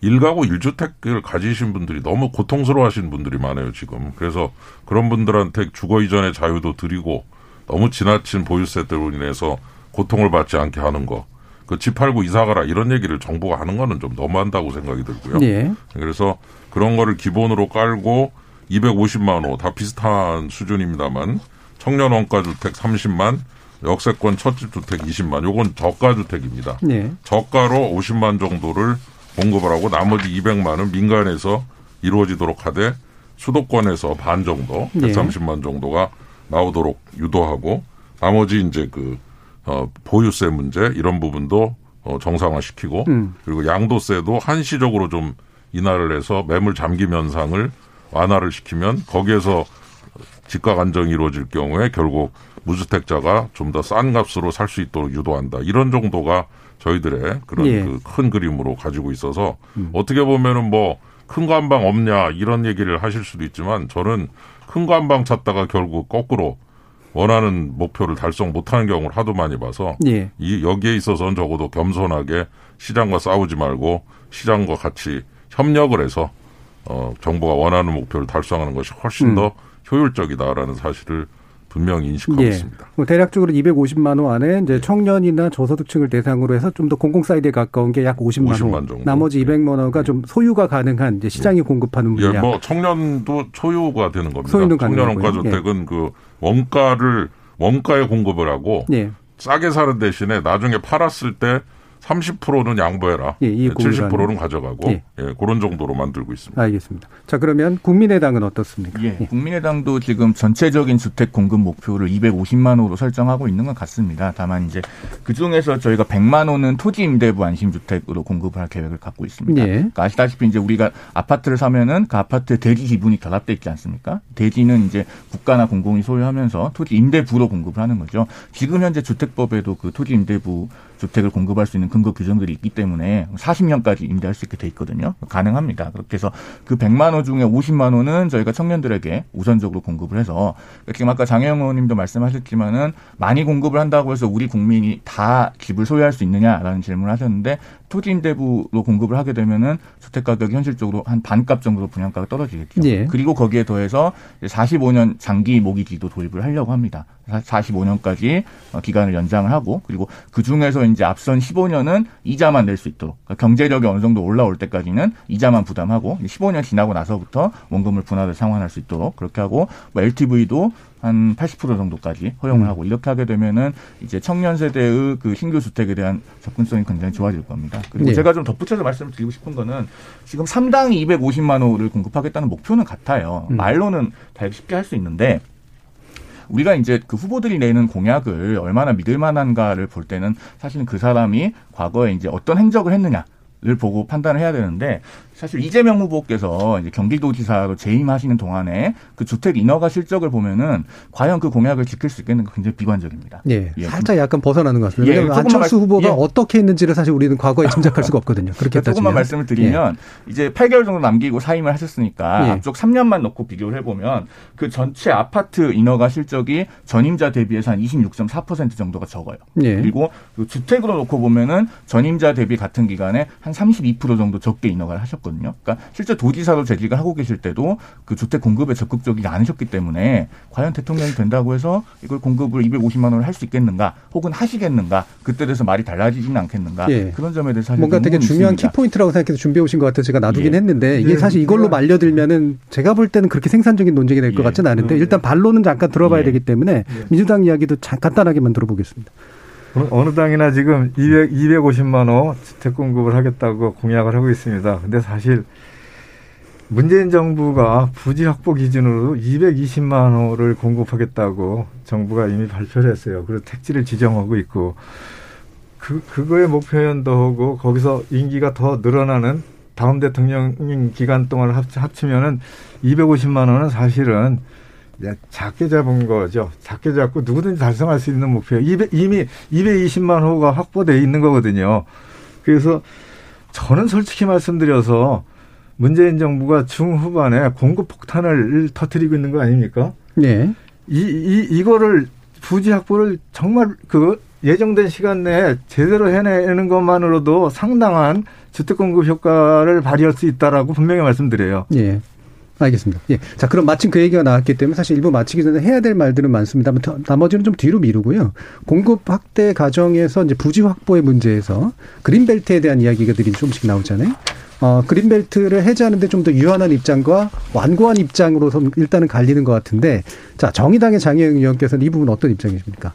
일가구 일주택을 가지신 분들이 너무 고통스러워하시는 분들이 많아요 지금. 그래서 그런 분들한테 주거 이전의 자유도 드리고 너무 지나친 보유세 때로 인해서 고통을 받지 않게 하는 거. 그 집 팔고 이사 가라 이런 얘기를 정부가 하는 거는 좀 너무한다고 생각이 들고요. 예. 그래서 그런 거를 기본으로 깔고 250만 호 다 비슷한 수준입니다만 청년 원가 주택 30만 역세권 첫집 주택 20만 요건 저가 주택입니다. 예. 저가로 50만 정도를 공급을 하고 나머지 200만은 민간에서 이루어지도록 하되 수도권에서 반 정도 예. 130만 정도가 나오도록 유도하고 나머지 이제 그 어, 보유세 문제 이런 부분도 어, 정상화시키고 음. 그리고 양도세도 한시적으로 좀 인하를 해서 매물 잠김 현상을 완화를 시키면 거기에서 집값 안정이 이루어질 경우에 결국 무주택자가 좀 더 싼 값으로 살 수 있도록 유도한다. 이런 정도가 저희들의 그런 예. 그큰 그림으로 가지고 있어서 어떻게 보면은 뭐 큰 거 한 방 없냐 이런 얘기를 하실 수도 있지만 저는 큰 거 한 방 찾다가 결국 거꾸로 원하는 목표를 달성 못하는 경우를 하도 많이 봐서 예. 이 여기에 있어서는 적어도 겸손하게 시장과 싸우지 말고 시장과 같이 협력을 해서 어 정부가 원하는 목표를 달성하는 것이 훨씬 음. 더 효율적이다라는 사실을 분명히 인식하고 예. 있습니다. 뭐 대략적으로 250만 원 안에 이제 청년이나 저소득층을 대상으로 해서 좀 더 공공 side에 가까운 게 약 50만, 50만 원. 정도. 나머지 200만 원가 좀 소유가 가능한 이제 시장이 공급하는 물량. 예, 뭐 청년도 소유가 되는 겁니다. 소유는 청년. 원가 주택은 그 원가를 원가에 공급을 하고 예. 싸게 사는 대신에 나중에 팔았을 때 30%는 양보해라. 예, 이익 공유를 70%는 하는. 가져가고 예. 예, 그런 정도로 만들고 있습니다. 알겠습니다. 자, 그러면 국민의당은 어떻습니까? 예, 국민의당도 지금 전체적인 주택 공급 목표를 250만 호로 설정하고 있는 것 같습니다. 다만 이제 그 중에서 저희가 100만 호는 토지 임대부 안심 주택으로 공급을 할 계획을 갖고 있습니다. 예. 그러니까 아시다시피 이제 우리가 아파트를 사면은 그 아파트에 대지 지분이 결합돼 있지 않습니까? 대지는 이제 국가나 공공이 소유하면서 토지 임대부로 공급을 하는 거죠. 지금 현재 주택법에도 그 토지 임대부 주택을 공급할 수 있는 근거 규정들이 있기 때문에 40년까지 임대할 수 있게 돼 있거든요. 가능합니다. 그렇게 해서 그 100만 호 중에 50만 호는 저희가 청년들에게 우선적으로 공급을 해서 지금 아까 장혜영 의원님도 말씀하셨지만은 많이 공급을 한다고 해서 우리 국민이 다 집을 소유할 수 있느냐라는 질문을 하셨는데 토지 임대부로 공급을 하게 되면은 주택 가격이 현실적으로 한 반값 정도 분양가가 떨어지겠죠. 예. 그리고 거기에 더해서 45년 장기 모기지도 도입을 하려고 합니다. 45년까지 어, 기간을 연장을 하고 그리고 그 중에서 이제 앞선 15년은 이자만 낼 수 있도록 그러니까 경제력이 어느 정도 올라올 때까지는 이자만 부담하고 15년 지나고 나서부터 원금을 분할을 상환할 수 있도록 그렇게 하고 뭐 LTV도 한 80% 정도까지 허용을 음. 하고 이렇게 하게 되면은 이제 청년 세대의 그 신규 주택에 대한 접근성이 굉장히 좋아질 겁니다. 그리고 네. 제가 좀 덧붙여서 말씀을 드리고 싶은 거는 지금 3당 250만 호를 공급하겠다는 목표는 같아요. 음. 말로는 다 쉽게 할 수 있는데 우리가 이제 그 후보들이 내는 공약을 얼마나 믿을 만한가를 볼 때는 사실은 그 사람이 과거에 이제 어떤 행적을 했느냐 를 보고 판단을 해야 되는데 사실 이재명 후보께서 이제 경기도지사로 재임하시는 동안에 그 주택 인허가 실적을 보면은 과연 그 공약을 지킬 수 있겠는가 굉장히 비관적입니다. 예, 예. 살짝 약간 벗어나는 것 같습니다. 예, 왜냐하면 안철수 말- 후보가 예. 어떻게 했는지를 사실 우리는 과거에 짐작할 수가 없거든요. 그렇게 그러니까 따지면. 조금만 말씀을 드리면 이제 8개월 정도 남기고 사임을 하셨으니까 예. 앞쪽 3년만 놓고 비교를 해보면 그 전체 아파트 인허가 실적이 전임자 대비해서 한 26.4% 정도가 적어요. 예. 그리고 그 주택으로 놓고 보면은 전임자 대비 같은 기간에 한한32% 정도 적게 인허가를 하셨거든요. 그러니까 실제 도지사로 재직을 하고 계실 때도 그 주택 공급에 적극적이지 않으셨기 때문에 과연 대통령이 된다고 해서 이걸 공급을 250만 원을 할 수 있겠는가 혹은 하시겠는가 그때 돼서 말이 달라지지는 않겠는가 예. 그런 점에 대해서 뭔가 되게 중요한 있습니다. 키포인트라고 생각해서 준비해 오신 것 같아서 제가 놔두긴 예. 했는데 이게 예. 사실 이걸로 말려들면은 제가 볼 때는 그렇게 생산적인 논쟁이 될 것 같지는 않은데 일단 반론은 잠깐 들어봐야 되기 때문에 민주당 이야기도 잠 간단하게만 들어보겠습니다. 어느, 당이나 지금 200, 250만 호 주택 공급을 하겠다고 공약을 하고 있습니다. 근데 사실 문재인 정부가 부지 확보 기준으로 220만 호를 공급하겠다고 정부가 이미 발표를 했어요. 그리고 택지를 지정하고 있고 그 그거에 목표연도 하고 거기서 임기가 더 늘어나는 다음 대통령 기간 동안 합, 합치면은 250만 원은 사실은 작게 잡은 거죠. 작게 잡고 누구든지 달성할 수 있는 목표. 200, 이미 220만 호가 확보돼 있는 거거든요. 그래서 저는 솔직히 말씀드려서 문재인 정부가 중후반에 공급 폭탄을 터뜨리고 있는 거 아닙니까? 네. 이, 이, 이거를 부지 확보를 정말 그 예정된 시간 내에 제대로 해내는 것만으로도 상당한 주택 공급 효과를 발휘할 수 있다라고 분명히 말씀드려요. 예. 알겠습니다. 예. 자, 그럼 마침 그 얘기가 나왔기 때문에 사실 일부 마치기 전에 해야 될 말들은 많습니다. 나머지는 좀 뒤로 미루고요. 공급 확대 과정에서 이제 부지 확보의 문제에서 그린벨트에 대한 이야기들이 조금씩 나오잖아요. 어, 그린벨트를 해제하는데 좀 더 유한한 입장과 완고한 입장으로서 일단은 갈리는 것 같은데, 자, 정의당의 장혜영 의원께서는 이 부분 어떤 입장이십니까?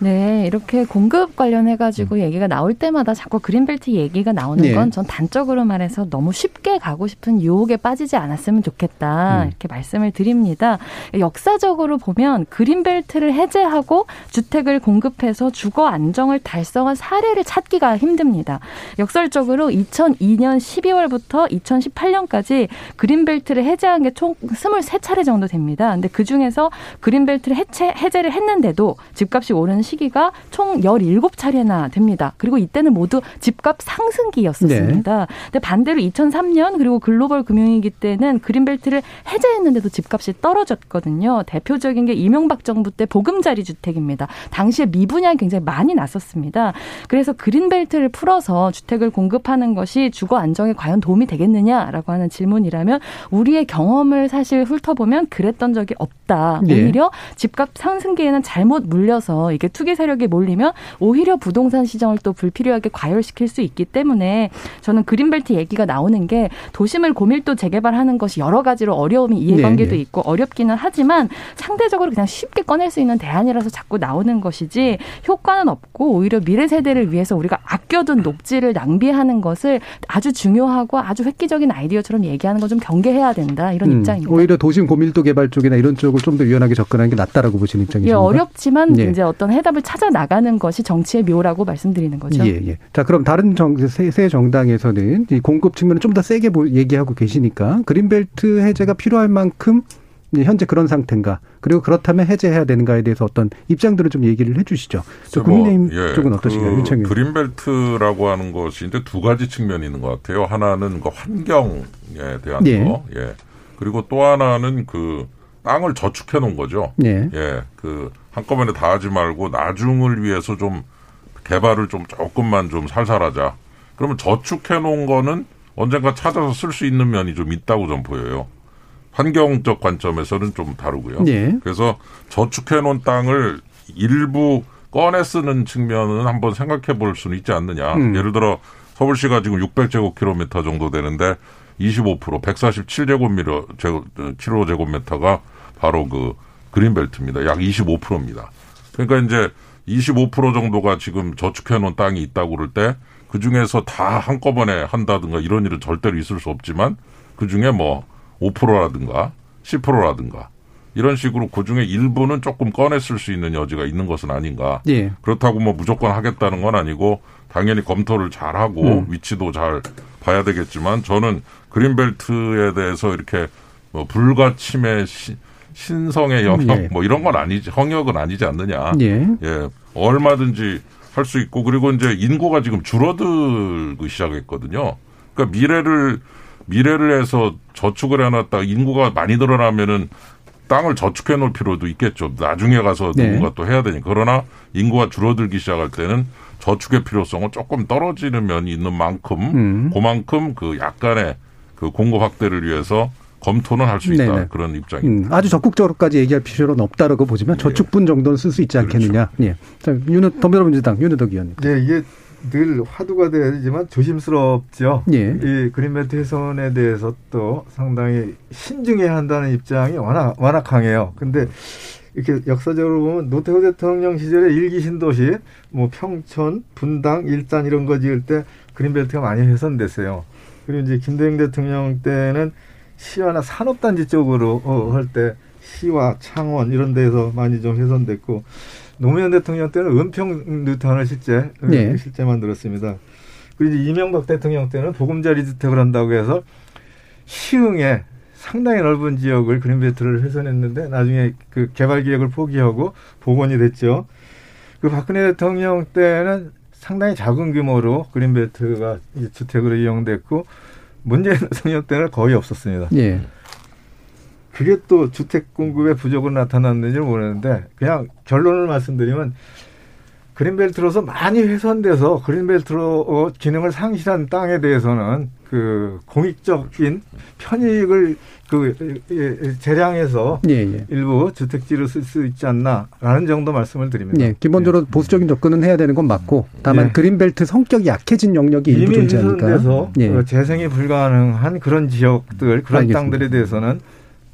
네, 이렇게 공급 관련해 가지고 음. 얘기가 나올 때마다 자꾸 그린벨트 얘기가 나오는 네. 건전 단적으로 말해서 너무 쉽게 가고 싶은 유혹에 빠지지 않았으면 좋겠다. 음. 이렇게 말씀을 드립니다. 역사적으로 보면 그린벨트를 해제하고 주택을 공급해서 주거 안정을 달성한 사례를 찾기가 힘듭니다. 역설적으로 2002년 12월부터 2018년까지 그린벨트를 해제한 게 총 23차례 정도 됩니다. 근데 그 중에서 그린벨트를 해체, 해제를 했는데도 집값이 오르는 시기가 총 17차례나 됩니다. 그리고 이때는 모두 집값 상승기였었습니다. 네. 근데 반대로 2003년 그리고 글로벌 금융위기 때는 그린벨트를 해제했는데도 집값이 떨어졌거든요. 대표적인 게 이명박 정부 때 보금자리 주택입니다. 당시에 미분양이 굉장히 많이 났었습니다. 그래서 그린벨트를 풀어서 주택을 공급하는 것이 주거 안정에 과연 도움이 되겠느냐라고 하는 질문이라면 우리의 경험을 사실 훑어보면 그랬던 적이 없다. 네. 오히려 집값 상승기에는 잘못 물려서 이게 투기 세력이 몰리면 오히려 부동산 시장을 또 불필요하게 과열시킬 수 있기 때문에 저는 그린벨트 얘기가 나오는 게 도심을 고밀도 재개발하는 것이 여러 가지로 어려움이 이해관계도 네, 네. 있고 어렵기는 하지만 상대적으로 그냥 쉽게 꺼낼 수 있는 대안이라서 자꾸 나오는 것이지 효과는 없고 오히려 미래 세대를 위해서 우리가 아껴둔 녹지를 낭비하는 것을 아주 중요하고 아주 획기적인 아이디어처럼 얘기하는 건 좀 경계해야 된다 이런 음, 입장입니다. 오히려 도심 고밀도 개발 쪽이나 이런 쪽을 좀 더 유연하게 접근하는 게 낫다라고 보시는 예, 입장이십니까? 어렵지만 예. 이제 어떤 해 답을 찾아 나가는 것이 정치의 묘라고 말씀드리는 거죠. 예, 예. 자, 그럼 다른 정, 새, 새 정당에서는 이 공급 측면을 좀 더 세게 보, 얘기하고 계시니까 그린벨트 해제가 필요할 만큼 현재 그런 상태인가 그리고 그렇다면 해제해야 되는가에 대해서 어떤 입장들을 좀 얘기를 해주시죠. 저 국민의힘 뭐, 예, 쪽은 어떠신가요, 그 윤창현? 그린벨트라고 하는 것이 이제 두 가지 측면이 있는 것 같아요. 하나는 그 환경에 대한 예. 거, 예. 그리고 또 하나는 그 땅을 저축해 놓은 거죠. 예. 예. 그 한꺼번에 다 하지 말고 나중을 위해서 좀 개발을 좀 조금만 좀 살살하자. 그러면 저축해 놓은 거는 언젠가 찾아서 쓸 수 있는 면이 좀 있다고 좀 보여요. 환경적 관점에서는 좀 다르고요. 예. 그래서 저축해 놓은 땅을 일부 꺼내 쓰는 측면은 한번 생각해 볼 수는 있지 않느냐. 음. 예를 들어 서울시가 지금 600제곱킬로미터 정도 되는데 25% 147제곱미터 7호제곱미터가 바로 그 그린벨트입니다. 약 25%입니다. 그러니까 이제 25% 정도가 지금 저축해 놓은 땅이 있다고 그럴 때 그 중에서 다 한꺼번에 한다든가 이런 일은 절대로 있을 수 없지만 그 중에 뭐 5%라든가 10%라든가 이런 식으로 그 중에 일부는 조금 쓸수 있는 여지가 있는 것은 아닌가. 예. 그렇다고 뭐 무조건 하겠다는 건 아니고 당연히 검토를 잘 하고 음. 위치도 잘 봐야 되겠지만 저는 그린벨트에 대해서 이렇게 뭐 불가침의 시, 신성의 영역 예. 뭐 이런 건 아니지 영역은 아니지 않느냐. 예. 예. 얼마든지 할 수 있고 그리고 이제 인구가 지금 줄어들기 시작했거든요. 그러니까 미래를 미래를 해서 저축을 해놨다 인구가 많이 늘어나면은 땅을 저축해 놓을 필요도 있겠죠. 나중에 가서 네. 누군가 또 해야 되니. 그러나 인구가 줄어들기 시작할 때는 저축의 필요성은 조금 떨어지는 면이 있는 만큼 음. 그만큼 그 약간의 그 공급 확대를 위해서 검토는 할 수 있다. 네네. 그런 입장입니다. 음, 아주 적극적으로까지 얘기할 필요는 없다라고 보지만 저축분 정도는 쓸 수 있지 않겠느냐. 예. 자, 윤호 더불어민주당 윤호덕 의원님. 네, 이게 늘 화두가 돼야 되지만 조심스럽죠. 예. 이 그린벨트 훼손에 대해서 또 상당히 신중해야 한다는 입장이 워낙 워낙 강해요. 근데 이렇게 역사적으로 보면 노태우 대통령 시절에 일기 신도시 뭐 평촌, 분당, 일산 이런 거 지을 때 그린벨트가 많이 훼손됐어요. 그리고 이제 김대중 대통령 때는 시와나 산업단지 쪽으로 어, 할때 시와 창원 이런 데서 많이 좀 훼손됐고 노무현 대통령 때는 은평 뉴턴을 실제 네. 실제 만들었습니다. 그리고 이제 이명박 대통령 때는 보금자리 주택을 한다고 해서 시흥에 상당히 넓은 지역을 그린벨트를 훼손했는데 나중에 그 개발 계획을 포기하고 복원이 됐죠. 그 박근혜 대통령 때는 상당히 작은 규모로 그린벨트가 주택으로 이용됐고 문재인 대통령 때는 거의 없었습니다. 예. 그게 또 주택 공급의 부족으로 나타났는지 모르는데 그냥 결론을 말씀드리면 그린벨트로서 많이 훼손돼서 그린벨트로 어, 기능을 상실한 땅에 대해서는 그 공익적인 편익을 그 예, 예, 재량해서 예, 예. 일부 주택지로 쓸수 있지 않나라는 정도 말씀을 드립니다. 예, 기본적으로 보수적인 접근은 해야 되는 건 맞고 다만 예. 그린벨트 성격이 약해진 영역이 일부 존재하니까. 예. 어, 재생이 불가능한 그런 지역들 그런 알겠습니다. 땅들에 대해서는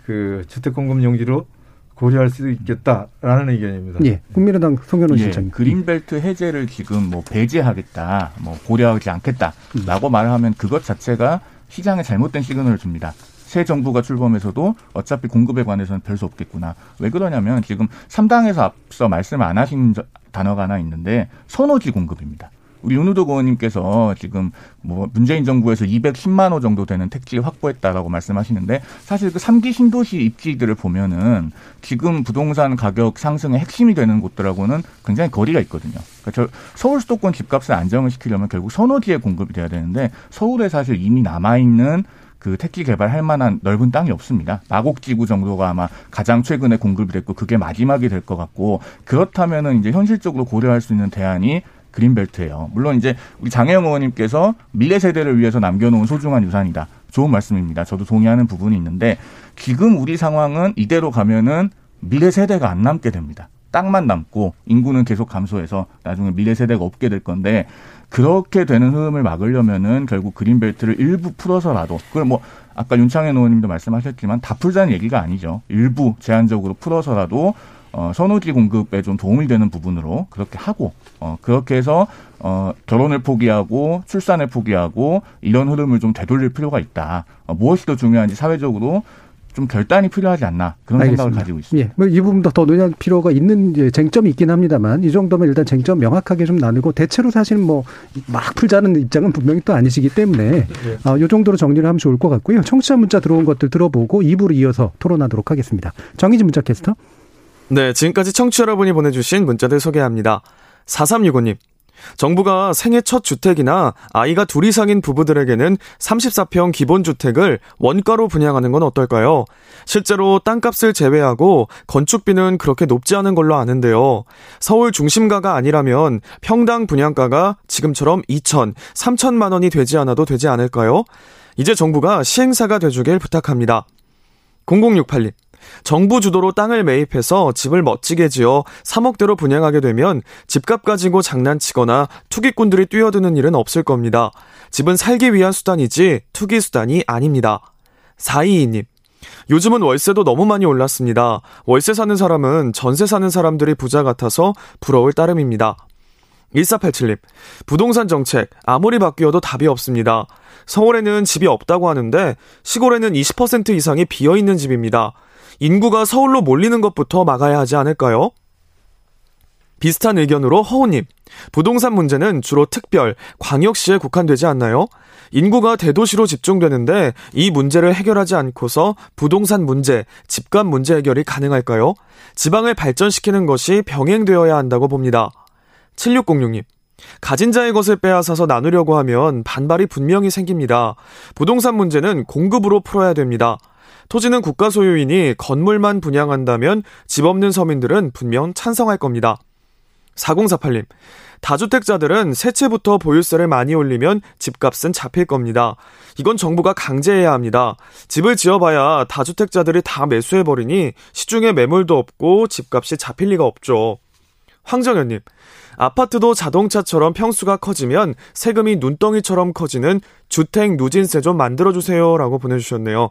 그 주택 공급 용지로 고려할 수 있겠다라는 의견입니다. 예, 국민의당 송현호 예, 실장님. 그린벨트 해제를 지금 뭐 배제하겠다, 뭐 고려하지 않겠다라고 말하면 그것 자체가 시장에 잘못된 시그널을 줍니다. 새 정부가 출범해서도 어차피 공급에 관해서는 별 수 없겠구나. 왜 그러냐면 지금 3당에서 앞서 말씀을 안 하신 저- 단어가 하나 있는데 선호지 공급입니다. 우리 윤우덕 의원님께서 지금 뭐 문재인 정부에서 210만 호 정도 되는 택지 확보했다라고 말씀하시는데 사실 그 3기 신도시 입지들을 보면은 지금 부동산 가격 상승의 핵심이 되는 곳들하고는 굉장히 거리가 있거든요. 그러니까 저 서울 수도권 집값을 안정을 시키려면 결국 선호지에 공급이 돼야 되는데 서울에 사실 이미 남아 있는 그 택지 개발할 만한 넓은 땅이 없습니다. 마곡지구 정도가 아마 가장 최근에 공급이 됐고 그게 마지막이 될 것 같고 그렇다면은 이제 현실적으로 고려할 수 있는 대안이 그린벨트예요. 물론 이제 우리 장혜영 의원님께서 미래 세대를 위해서 남겨놓은 소중한 유산이다. 좋은 말씀입니다. 저도 동의하는 부분이 있는데 지금 우리 상황은 이대로 가면은 미래 세대가 안 남게 됩니다. 땅만 남고 인구는 계속 감소해서 나중에 미래 세대가 없게 될 건데 그렇게 되는 흐름을 막으려면은 결국 그린벨트를 일부 풀어서라도 그걸 뭐 아까 윤창현 의원님도 말씀하셨지만 다 풀자는 얘기가 아니죠. 일부 제한적으로 풀어서라도 어, 선호지 공급에 좀 도움이 되는 부분으로 그렇게 하고 어, 그렇게 해서 어, 결혼을 포기하고 출산을 포기하고 이런 흐름을 좀 되돌릴 필요가 있다. 어, 무엇이 더 중요한지 사회적으로 좀 결단이 필요하지 않나 그런 생각을 가지고 있습니다. 예, 뭐이 부분도 더 논의할 필요가 있는 쟁점이 있긴 합니다만 이 정도면 일단 쟁점 명확하게 좀 나누고 대체로 사실 뭐 막 풀자는 입장은 분명히 또 아니시기 때문에 아, 요 정도로 정리를 하면 좋을 것 같고요. 청취자 문자 들어온 것들 들어보고 2부로 이어서 토론하도록 하겠습니다. 정희진 문자 캐스터. 네, 지금까지 청취 자 여러분이 보내주신 문자들 소개합니다. 4365님. 정부가 생애 첫 주택이나 아이가 둘 이상인 부부들에게는 34평 기본주택을 원가로 분양하는 건 어떨까요? 실제로 땅값을 제외하고 건축비는 그렇게 높지 않은 걸로 아는데요. 서울 중심가가 아니라면 평당 분양가가 지금처럼 2천, 3천만 원이 되지 않아도 되지 않을까요? 이제 정부가 시행사가 돼주길 부탁합니다. 0068님. 정부 주도로 땅을 매입해서 집을 멋지게 지어 3억대로 분양하게 되면 집값 가지고 장난치거나 투기꾼들이 뛰어드는 일은 없을 겁니다. 집은 살기 위한 수단이지 투기 수단이 아닙니다. 422님. 요즘은 월세도 너무 많이 올랐습니다. 월세 사는 사람은 전세 사는 사람들이 부자 같아서 부러울 따름입니다. 1487님. 부동산 정책 아무리 바뀌어도 답이 없습니다. 서울에는 집이 없다고 하는데 시골에는 20% 이상이 비어 있는 집입니다. 인구가 서울로 몰리는 것부터 막아야 하지 않을까요? 비슷한 의견으로 허우님. 부동산 문제는 주로 특별, 광역시에 국한되지 않나요? 인구가 대도시로 집중되는데 이 문제를 해결하지 않고서 부동산 문제, 집값 문제 해결이 가능할까요? 지방을 발전시키는 것이 병행되어야 한다고 봅니다. 7606님. 가진 자의 것을 빼앗아서 나누려고 하면 반발이 분명히 생깁니다. 부동산 문제는 공급으로 풀어야 됩니다. 토지는 국가 소유이니 건물만 분양한다면 집 없는 서민들은 분명 찬성할 겁니다. 4048님, 다주택자들은 새채부터 보유세를 많이 올리면 집값은 잡힐 겁니다. 이건 정부가 강제해야 합니다. 집을 지어봐야 다주택자들이 다 매수해버리니 시중에 매물도 없고 집값이 잡힐 리가 없죠. 황정현님, 아파트도 자동차처럼 평수가 커지면 세금이 눈덩이처럼 커지는 주택 누진세 좀 만들어주세요. 라고 보내주셨네요.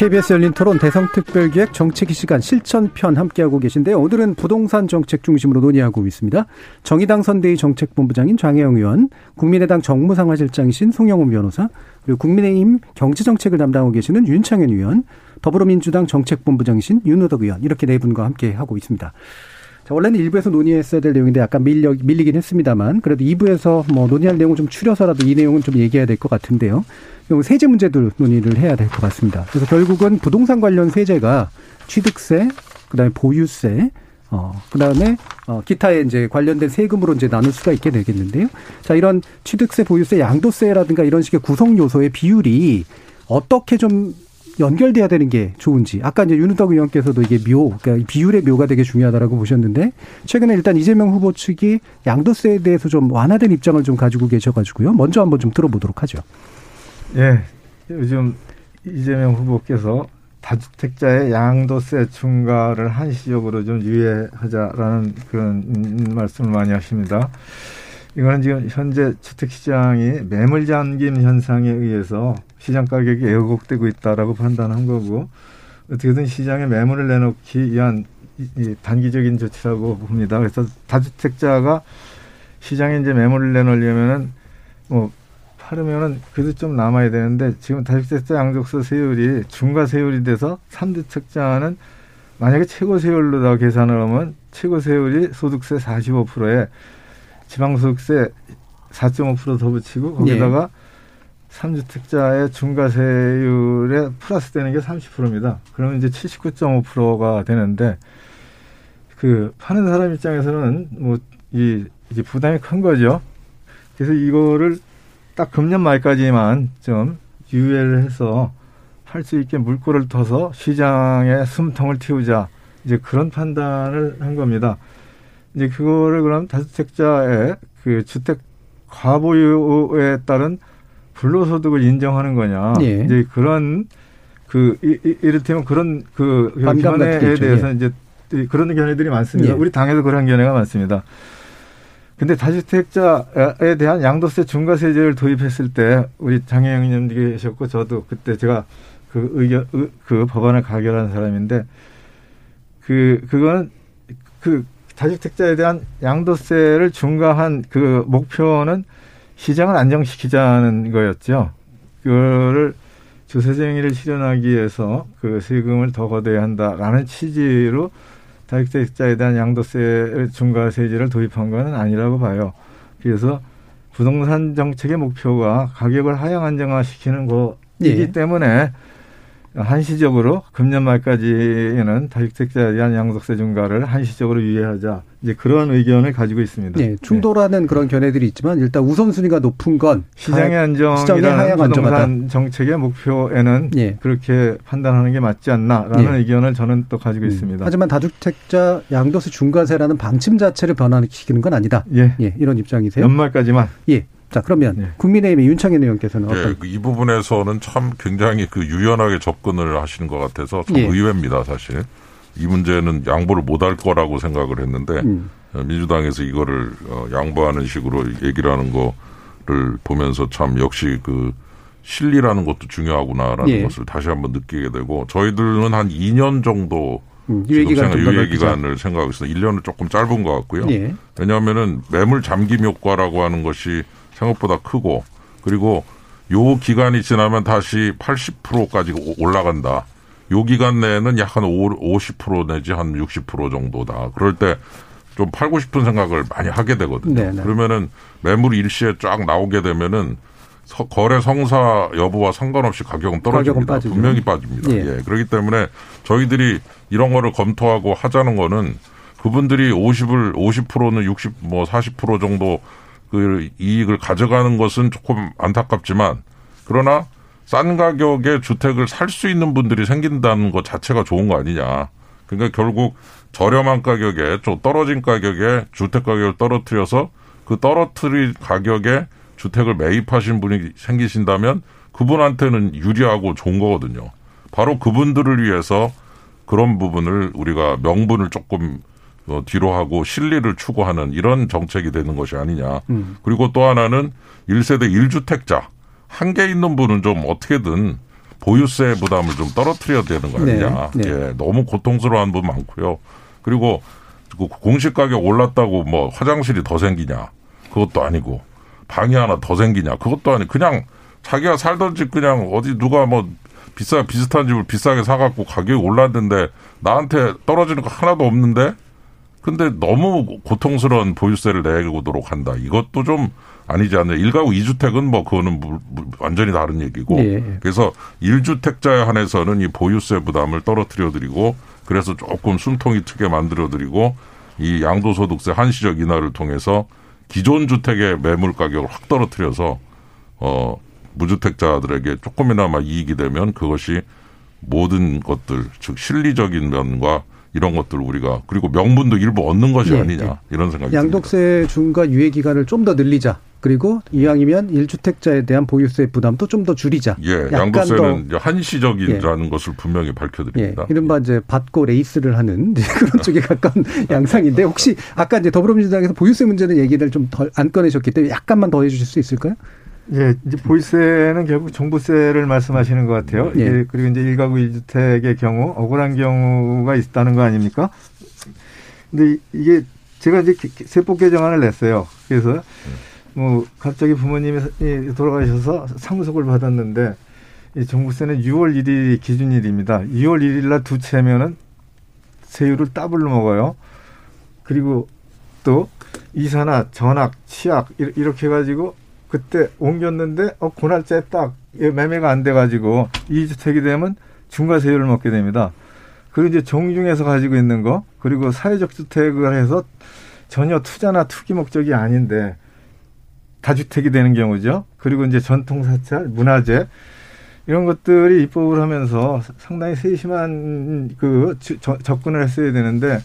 KBS 열린 토론 대성특별기획 정책이 시간 실천편 함께하고 계신데요. 오늘은 부동산 정책 중심으로 논의하고 있습니다. 정의당 선대위 정책본부장인 장혜영 의원, 국민의당 정무상화실장이신 송영훈 변호사, 그리고 국민의힘 경제정책을 담당하고 계시는 윤창현 의원, 더불어민주당 정책본부장이신 윤호덕 의원 이렇게 네 분과 함께하고 있습니다. 자, 원래는 일부에서 논의했어야 될 내용인데 약간 밀려, 밀리긴 했습니다만 그래도 2부에서 뭐 논의할 내용을 좀 추려서라도 이 내용은 좀 얘기해야 될 것 같은데요. 세제 문제도 논의를 해야 될 것 같습니다. 그래서 결국은 부동산 관련 세제가 취득세, 그다음에 보유세, 어, 그 다음에, 어, 기타의 이제 관련된 세금으로 이제 나눌 수가 있게 되겠는데요. 자, 이런 취득세, 보유세, 양도세라든가 이런 식의 구성 요소의 비율이 어떻게 좀 연결돼야 되는 게 좋은지. 아까 이제 윤우덕 의원께서도 이게 묘, 그러니까 비율의 묘가 되게 중요하다라고 보셨는데 최근에 일단 이재명 후보 측이 양도세에 대해서 좀 완화된 입장을 좀 가지고 계셔가지고요. 먼저 한번 좀 들어보도록 하죠. 예, 요즘 이재명 후보께서 다주택자의 양도세 중과를 한시적으로 좀 유예하자라는 그런 말씀을 많이 하십니다. 이거는 지금 현재 주택시장이 매물 잠김 현상에 의해서 시장 가격이 왜곡되고 있다라고 판단한 거고 어떻게든 시장에 매물을 내놓기 위한 단기적인 조치라고 봅니다. 그래서 다주택자가 시장에 이제 매물을 내놓으려면은 뭐 하려면은 그래도 좀 남아야 되는데 지금 다주택자 양도세 세율이 중과 세율이 돼서 삼주택자는 만약에 최고 세율로 다 계산을 하면 최고 세율이 소득세 45%에 지방소득세 4.5%더 붙이고 거기다가 예. 삼주택자의 중과세율에 플러스 되는 게 30%입니다. 그러면 이제 79.5%가 되는데 그 파는 사람 입장에서는 뭐이 이게 부담이 큰 거죠. 그래서 이거를 딱 금년 말까지만 좀 유예를 해서 할 수 있게 물꼬를 터서 시장에 숨통을 틔우자 이제 그런 판단을 한 겁니다. 이제 그거를 그럼 다주택자의 그 주택 과보유에 따른 불로소득을 인정하는 거냐. 예. 이제 그런 그 이, 이, 이를테면 그런 그 견해에 대해서 예. 이제 그런 견해들이 많습니다. 예. 우리 당에도 그런 견해가 많습니다. 근데 다주택자에 대한 양도세 중과세제를 도입했을 때 우리 장혜영 의원님 계셨고 저도 그때 제가 그 의견 그 법안을 가결한 사람인데 그 그거는 그 다주택자에 대한 양도세를 중과한 그 목표는 시장을 안정시키자는 거였죠. 그거를 주세쟁의를 실현하기 위해서 그 세금을 더 걷어야 한다라는 취지로 다주택자에 대한 양도세 중과세제를 도입한 것은 아니라고 봐요. 그래서 부동산 정책의 목표가 가격을 하향 안정화시키는 거이기 예. 때문에 한시적으로 금년 말까지는 다주택자에 대한 양도세 중과를 한시적으로 유예하자. 이제 그런 의견을 가지고 있습니다. 네, 충돌하는 네. 그런 견해들이 있지만 일단 우선순위가 높은 건 시장의 안정이라는 부동산 정책의 목표에는 네. 그렇게 판단하는 게 맞지 않나라는 네. 의견을 저는 또 가지고 음. 있습니다. 하지만 다주택자 양도세 중과세라는 방침 자체를 변화시키는 건 아니다. 예, 예 이런 입장이세요? 연말까지만. 예. 자, 그러면 네. 국민의힘의 윤창현 의원께서는 네, 어떤? 이 부분에서는 참 굉장히 그 유연하게 접근을 하시는 것 같아서 참 예. 의외입니다, 사실. 이 문제는 양보를 못할 거라고 생각을 했는데 음. 어, 민주당에서 이거를 어, 양보하는 식으로 얘기를 하는 거를 보면서 참 역시 그 실리라는 것도 중요하구나라는 예. 것을 다시 한번 느끼게 되고 저희들은 한 2년 정도 음, 지금 유예기간 생각, 좀더 유예 넓히자. 기간을 생각하고 있어요. 1년은 조금 짧은 것 같고요. 예. 왜냐하면은 매물 잠김 효과라고 하는 것이 생각보다 크고 그리고 요 기간이 지나면 다시 80%까지 올라간다. 요 기간 내에는 약 한 50% 내지 한 60% 정도다. 그럴 때 좀 팔고 싶은 생각을 많이 하게 되거든요. 네, 네. 그러면은 매물이 일시에 쫙 나오게 되면은 서- 거래 성사 여부와 상관없이 가격은 떨어집니다. 빠지죠. 분명히 빠집니다. 예. 예. 그렇기 때문에 저희들이 이런 거를 검토하고 하자는 거는 그분들이 50을 50%는 60 뭐 40% 정도 그 이익을 가져가는 것은 조금 안타깝지만 그러나 싼 가격에 주택을 살 수 있는 분들이 생긴다는 것 자체가 좋은 거 아니냐. 그러니까 결국 저렴한 가격에 좀 떨어진 가격에 주택 가격을 떨어뜨려서 그 떨어뜨린 가격에 주택을 매입하신 분이 생기신다면 그분한테는 유리하고 좋은 거거든요. 바로 그분들을 위해서 그런 부분을 우리가 명분을 조금 어, 뒤로 하고 실리를 추구하는 이런 정책이 되는 것이 아니냐. 음. 그리고 또 하나는 1세대 1주택자 한 개 있는 분은 좀 어떻게든 보유세 부담을 좀 떨어뜨려야 되는 거 아니냐. 네, 네. 예, 너무 고통스러워하는 분 많고요. 그리고 그 공시 가격 올랐다고 뭐 화장실이 더 생기냐. 그것도 아니고 방이 하나 더 생기냐. 그것도 아니고 그냥 자기가 살던 집 그냥 어디 누가 뭐 비싸 비슷한 집을 비싸게 사갖고 가격이 올랐는데 나한테 떨어지는 거 하나도 없는데 근데 너무 고통스러운 보유세를 내고도록 한다. 이것도 좀 아니지 않냐. 일가구 이주택은뭐 그거는 완전히 다른 얘기고. 예. 그래서 일주택자에 한해서는 이 보유세 부담을 떨어뜨려 드리고 그래서 조금 숨통이 트게 만들어 드리고 이 양도소득세 한시적 인하를 통해서 기존 주택의 매물 가격을 확 떨어뜨려서 어 무주택자들에게 조금이나마 이익이 되면 그것이 모든 것들 즉 실리적인 면과 이런 것들 우리가 그리고 명분도 일부 얻는 것이 예, 아니냐 예. 이런 생각이 듭니다. 양도세 중과 유예 기간을 좀 더 늘리자. 그리고 이왕이면 1주택자에 대한 보유세 부담도 좀 더 줄이자. 예, 양도세는 더- 이제 한시적이라는 것을 분명히 예, 밝혀드립니다. 이른바 이제 받고 레이스를 하는 그런 쪽에 가까운 양상인데 혹시 아까 이제 더불어민주당에서 보유세 문제는 얘기를 좀 덜 안 꺼내셨기 때문에 약간만 더 해주실 수 있을까요? 예, 이제 보유세는 결국 종부세를 말씀하시는 것 같아요. 예. 이게 그리고 이제 일가구 일주택의 경우 억울한 경우가 있다는 거 아닙니까? 근데 이- 이게 제가 이제 개- 세법 개정안을 냈어요. 그래서 뭐 갑자기 부모님이 돌아가셔서 상속을 받았는데 이 종부세는 6월 1일이 기준일입니다. 6월 1일 날 두 채면은 세율을 더블로 먹어요. 그리고 또 이사나 전학, 이- 이렇게 해가지고 그때 옮겼는데 어 고날짜에 딱 매매가 안 돼가지고 이주택이 되면 중과세율을 먹게 됩니다. 그리고 이제 정중에서 가지고 있는 거 그리고 사회적 주택을 해서 전혀 투자나 투기 목적이 아닌데 다주택이 되는 경우죠. 그리고 이제 전통 사찰, 문화재 이런 것들이 입법을 하면서 상당히 세심한 그 주- 저- 접근을 했어야 되는데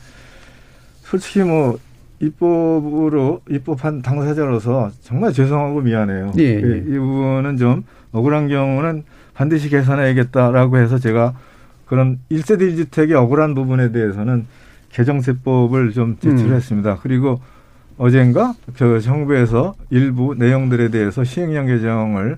솔직히 뭐 입법으로 입법한 당사자로서 정말 죄송하고 미안해요. 예, 예. 이 부분은 좀 억울한 경우는 반드시 개선해야겠다라고 해서 제가 그런 1세대 1주택의 억울한 부분에 대해서는 개정세법을 좀 제출했습니다. 그리고 어젠가 저 정부에서 일부 내용들에 대해서 시행령 개정을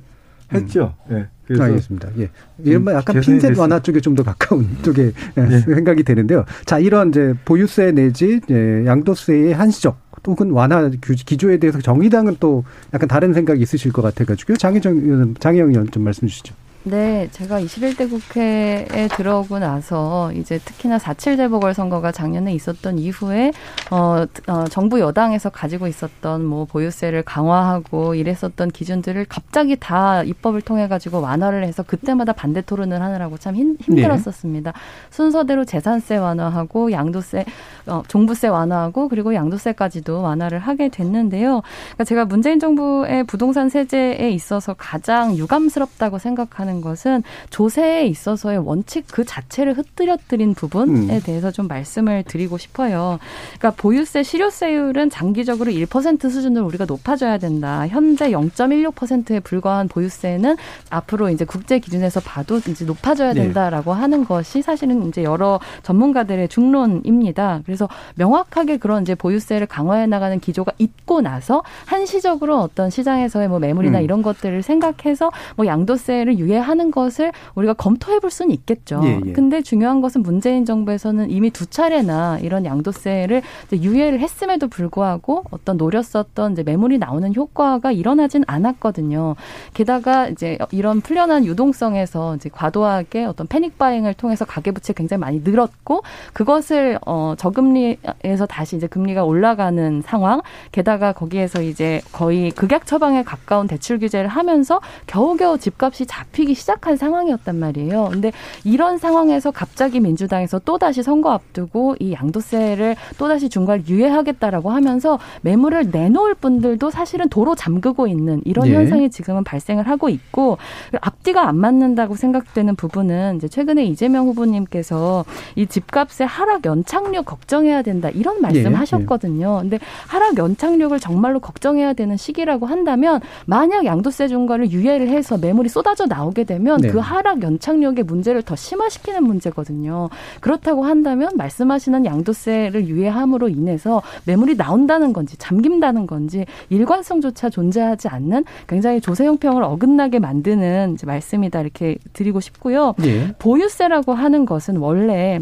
했죠. 예. 그래서 알겠습니다. 예. 이른바 약간 개선이 핀셋 됐습니다. 완화 쪽에 좀 더 가까운 쪽에 예. 생각이 되는데요. 자, 이런 이제 보유세 내지 예, 양도세의 한시적 혹은 완화 규- 기조에 대해서 정의당은 또 약간 다른 생각이 있으실 것 같아가지고요. 장혜정 의원, 장혜영 의원 좀 말씀 주시죠. 네, 제가 21대 국회에 들어오고 나서 이제 특히나 4.7 재보궐선거가 작년에 있었던 이후에 어, 어, 정부 여당에서 가지고 있었던 뭐 보유세를 강화하고 이랬었던 기준들을 갑자기 다 입법을 통해 가지고 완화를 해서 그때마다 반대 토론을 하느라고 참 힘, 힘들었었습니다. 순서대로 재산세 완화하고 양도세, 어, 종부세 완화하고 그리고 양도세까지도 완화를 하게 됐는데요. 그러니까 제가 문재인 정부의 부동산 세제에 있어서 가장 유감스럽다고 생각하는 하는 것은 조세에 있어서의 원칙 그 자체를 흩뜨려뜨린 부분에 음. 대해서 좀 말씀을 드리고 싶어요. 그러니까 보유세 실효세율은 장기적으로 1% 수준으로 우리가 높아져야 된다. 현재 0.16%에 불과한 보유세는 앞으로 이제 국제 기준에서 봐도 이제 높아져야 네. 된다라고 네. 하는 것이 사실은 이제 여러 전문가들의 중론입니다. 그래서 명확하게 그런 이제 보유세를 강화해 나가는 기조가 있고 나서 한시적으로 어떤 시장에서의 뭐 매물이나 음. 이런 것들을 생각해서 뭐 양도세를 유예하는 것을 우리가 검토해 볼 수는 있겠죠. 예, 예. 근데 중요한 것은 문재인 정부에서는 이미 두 차례나 이런 양도세를 유예를 했음에도 불구하고 어떤 노렸었던 이제 매물이 나오는 효과가 일어나진 않았거든요. 게다가 이제 이런 풀려난 유동성에서 이제 과도하게 어떤 패닉 바잉을 통해서 가계 부채 굉장히 많이 늘었고 그것을 어 저금 리에서 다시 이제 금리가 올라가는 상황 게다가 거기에서 이제 거의 극약 처방에 가까운 대출 규제를 하면서 겨우겨우 집값이 잡히기 시작한 상황이었단 말이에요. 근데 이런 상황에서 갑자기 민주당에서 또다시 선거 앞두고 이 양도세를 또다시 중괄 유예하겠다라고 하면서 매물을 내놓을 분들도 사실은 도로 잠그고 있는 이런 예. 현상이 지금은 발생을 하고 있고 앞뒤가 안 맞는다고 생각되는 부분은 이제 최근에 이재명 후보님께서 이 집값의 하락 연착륙 걱정 해야 된다 이런 말씀 예. 하셨거든요. 근데 하락 연착륙을 정말로 걱정해야 되는 시기라고 한다면 만약 양도세 중과를 유예를 해서 매물이 쏟아져 나오게 되면 네. 그 하락 연착륙의 문제를 더 심화시키는 문제거든요. 그렇다고 한다면 말씀하시는 양도세를 유예함으로 인해서 매물이 나온다는 건지 잠긴다는 건지 일관성조차 존재하지 않는 굉장히 조세 형평을 어긋나게 만드는 말씀이다 이렇게 드리고 싶고요. 네. 보유세라고 하는 것은 원래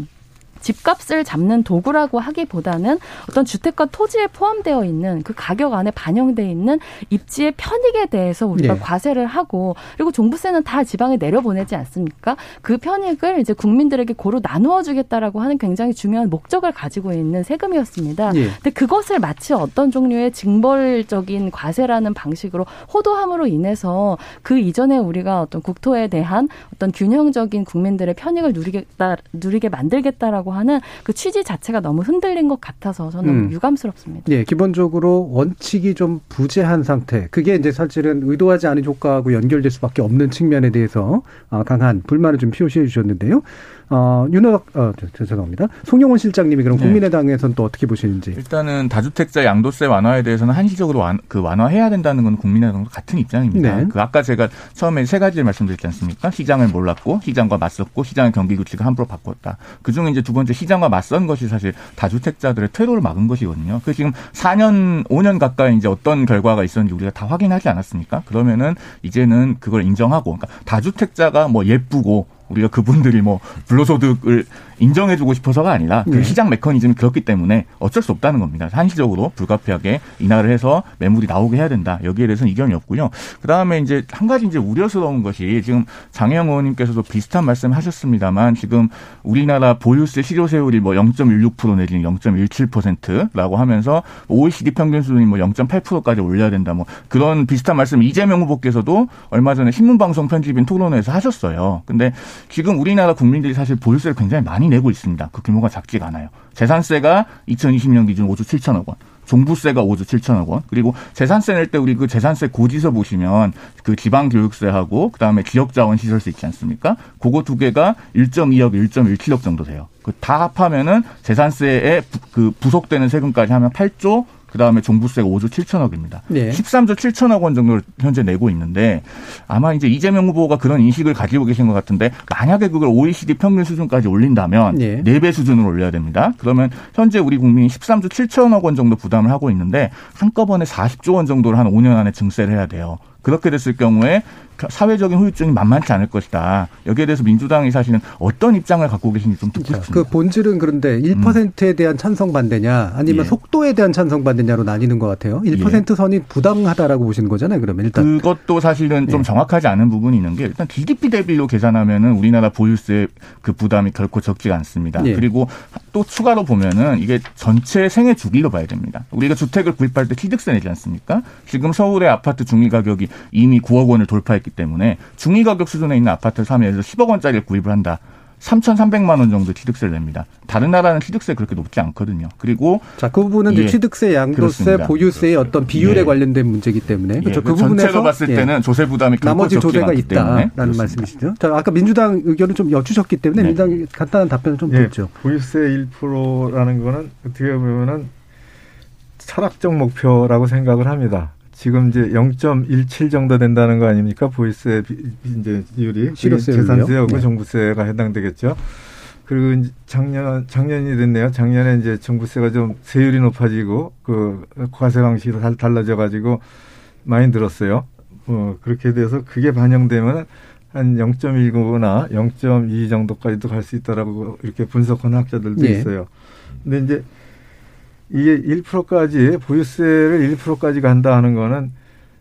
집값을 잡는 도구라고 하기보다는 어떤 주택과 토지에 포함되어 있는 그 가격 안에 반영돼 있는 입지의 편익에 대해서 우리가 네. 과세를 하고 그리고 종부세는 다 지방에 내려보내지 않습니까? 그 편익을 이제 국민들에게 고루 나누어 주겠다라고 하는 굉장히 중요한 목적을 가지고 있는 세금이었습니다. 네. 근데 그것을 마치 어떤 종류의 징벌적인 과세라는 방식으로 호도함으로 인해서 그 이전에 우리가 어떤 국토에 대한 어떤 균형적인 국민들의 편익을 누리겠다 누리게 만들겠다라고 하는 그 취지 자체가 너무 흔들린 것 같아서 저는 음. 유감스럽습니다. 예, 기본적으로 원칙이 좀 부재한 상태. 그게 이제 사실은 의도하지 않은 효과하고 연결될 수밖에 없는 측면에 대해서 아, 강한 불만을 좀 표시해 주셨는데요. 어, 윤호덕, 어, 죄송합니다. 송영원 실장님이 그럼 네. 국민의당에서는 또 어떻게 보시는지. 일단은 다주택자 양도세 완화에 대해서는 한시적으로 완, 그 완화해야 된다는 건 국민의당도 같은 입장입니다. 네. 그 아까 제가 처음에 세 가지를 말씀드렸지 않습니까? 시장을 몰랐고, 시장과 맞섰고, 시장의 경기 규칙을 함부로 바꿨다. 그 중에 이제 두 번째 시장과 맞선 것이 사실 다주택자들의 퇴로를 막은 것이거든요. 그 지금 4년, 5년 가까이 이제 어떤 결과가 있었는지 우리가 다 확인하지 않았습니까? 그러면은 이제는 그걸 인정하고, 그러니까 다주택자가 뭐 예쁘고 우리가 그분들이 뭐 불로소득을 인정해주고 싶어서가 아니라 그 네. 시장 메커니즘이 그렇기 때문에 어쩔 수 없다는 겁니다. 한시적으로 불가피하게 인하를 해서 매물이 나오게 해야 된다. 여기에 대해서는 이견이 없고요. 그 다음에 이제 한 가지 이제 우려스러운 것이 지금 장영 의원님께서도 비슷한 말씀 하셨습니다만 지금 우리나라 보유세 실효세율이 뭐 0.16% 내지는 0.17%라고 하면서 OECD 평균 수준이 뭐 0.8%까지 올려야 된다. 뭐 그런 비슷한 말씀 이재명 후보께서도 얼마 전에 신문방송 편집인 토론회에서 하셨어요. 근데 지금 우리나라 국민들이 사실 보유세를 굉장히 많이 내고 있습니다. 그 규모가 작지가 않아요. 재산세가 2020년 기준 5조 7천억 원. 종부세가 5조 7천억 원. 그리고 재산세 낼 때 우리 그 재산세 고지서 보시면 그 지방교육세하고 그다음에 지역자원시설세 있지 않습니까? 그거 두 개가 1.2억, 1.17억 정도 돼요. 그 다 합하면은 재산세에 그 부속되는 세금까지 하면 8조 그 다음에 종부세가 5조 7천억입니다. 네. 13조 7천억 원 정도를 현재 내고 있는데 아마 이제 이재명 후보가 그런 인식을 가지고 계신 것 같은데 만약에 그걸 OECD 평균 수준까지 올린다면 네. 4배 수준으로 올려야 됩니다. 그러면 현재 우리 국민이 13조 7천억 원 정도 부담을 하고 있는데 한꺼번에 40조 원 정도를 한 5년 안에 증세를 해야 돼요. 그렇게 됐을 경우에 사회적인 후유증이 만만치 않을 것이다. 여기에 대해서 민주당이 사실은 어떤 입장을 갖고 계신지 좀 듣고 싶습니다. 그 본질은 그런데 1%에 음. 대한 찬성 반대냐 아니면 예. 속도에 대한 찬성 반대냐로 나뉘는 것 같아요. 1% 예. 선이 부당하다라고 보시는 거잖아요. 그러면 일단 그것도 사실은 좀 예. 정확하지 않은 부분이 있는 게 일단 GDP 대비로 계산하면은 우리나라 보유세 그 부담이 결코 적지가 않습니다. 예. 그리고 또 추가로 보면은 이게 전체 생애 주기로 봐야 됩니다. 우리가 주택을 구입할 때 취득세 내지 않습니까? 지금 서울의 아파트 중위 가격이 이미 9억 원을 돌파했 기 때문에 중위 가격 수준에 있는 아파트를 사면 예를 들어 10억 원짜리를 구입을 한다. 3,300만 원 정도 취득세를 냅니다. 다른 나라는 취득세 그렇게 높지 않거든요. 그리고 자, 그 부분은 예, 이제 취득세, 양도세, 그렇습니다. 보유세의 어떤 비율에 예. 관련된 문제이기 때문에 그렇죠. 예, 그 전체로 부분에서 봤을 예. 때는 조세 부담이 나머지 조세가 있다라는 그렇습니다. 말씀이시죠. 자, 아까 민주당 의견을 좀 여쭈셨기 때문에 네. 민주당 간단한 답변을 좀 예, 듣죠. 보유세 1%라는 거는 어떻게 보면은 철학적 목표라고 생각을 합니다. 지금 이제 0.17 정도 된다는 거 아닙니까? 보유세 비, 이제 비율이? 재산세하고 네. 종부세가 해당되겠죠. 그리고 이제 작년 작년이 됐네요. 작년에 이제 종부세가 좀 세율이 높아지고 그 과세 방식이 달- 달라져 가지고 많이 늘었어요. 어, 그렇게 돼서 그게 반영되면 한 0.19나 0.2 정도까지도 갈 수 있다라고 이렇게 분석하는 학자들도 예. 있어요. 근데 이제 이게 1%까지 보유세를 1%까지 간다 하는 거는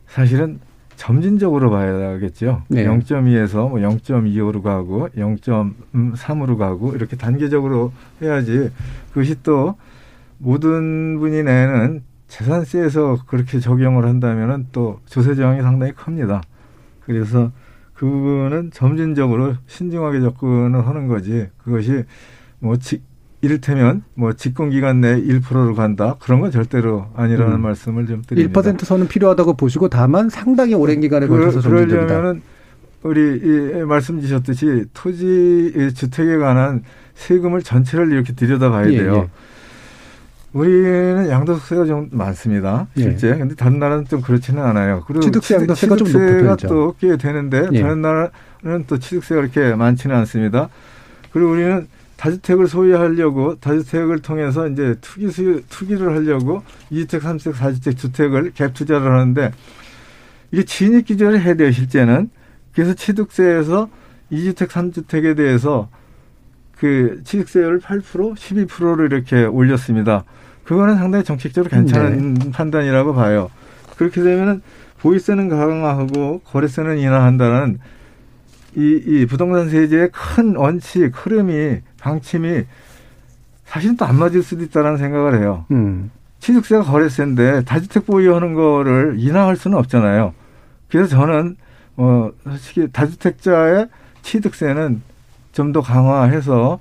사실은 점진적으로 봐야겠죠. 네. 0.2에서 뭐 0.25로 가고 0.3으로 가고 이렇게 단계적으로 해야지 그것이 또 모든 분이 내는 재산세에서 그렇게 적용을 한다면은 또 조세 저항이 상당히 큽니다. 그래서 그 부분은 점진적으로 신중하게 접근을 하는 거지. 그것이 뭐 지, 이를테면 뭐 집권 기간 내에 1%로 간다 그런 건 절대로 아니라는 음. 말씀을 좀 드립니다. 1% 선은 필요하다고 보시고 다만 상당히 오랜 기간에 걸쳐서 그, 점진적이다. 그러려면은 우리 이 말씀 주셨듯이 토지 이 주택에 관한 세금을 전체를 이렇게 들여다봐야 예, 돼요. 예. 우리는 양도세가 좀 많습니다. 예. 실제. 근데 다른 나라는 좀 그렇지는 않아요. 그리고 취득세, 취득- 양도세가 좀 높은 취득세가 편이죠. 또꽤 되는데 예. 다른 나라는 또 취득세가 그렇게 많지는 않습니다. 그리고 우리는 다주택을 소유하려고 다주택을 통해서 이제 투기 수 투기를 하려고 2주택, 3주택, 4주택 주택을 갭 투자를 하는데 이게 진입 기준을 해야 돼요, 실제는. 그래서 취득세에서 2주택, 3주택에 대해서 그 취득세율을 8%, 12%로 이렇게 올렸습니다. 그거는 상당히 정책적으로 괜찮은 판단이라고 봐요. 그렇게 되면은 보유세는 강화하고 거래세는 인하한다는 이, 이 부동산 세제의 큰 원칙, 흐름이, 방침이 사실은 또 안 맞을 수도 있다는 생각을 해요. 음. 취득세가 거래세인데 다주택 보유하는 거를 인하할 수는 없잖아요. 그래서 저는 어 솔직히 다주택자의 취득세는 좀 더 강화해서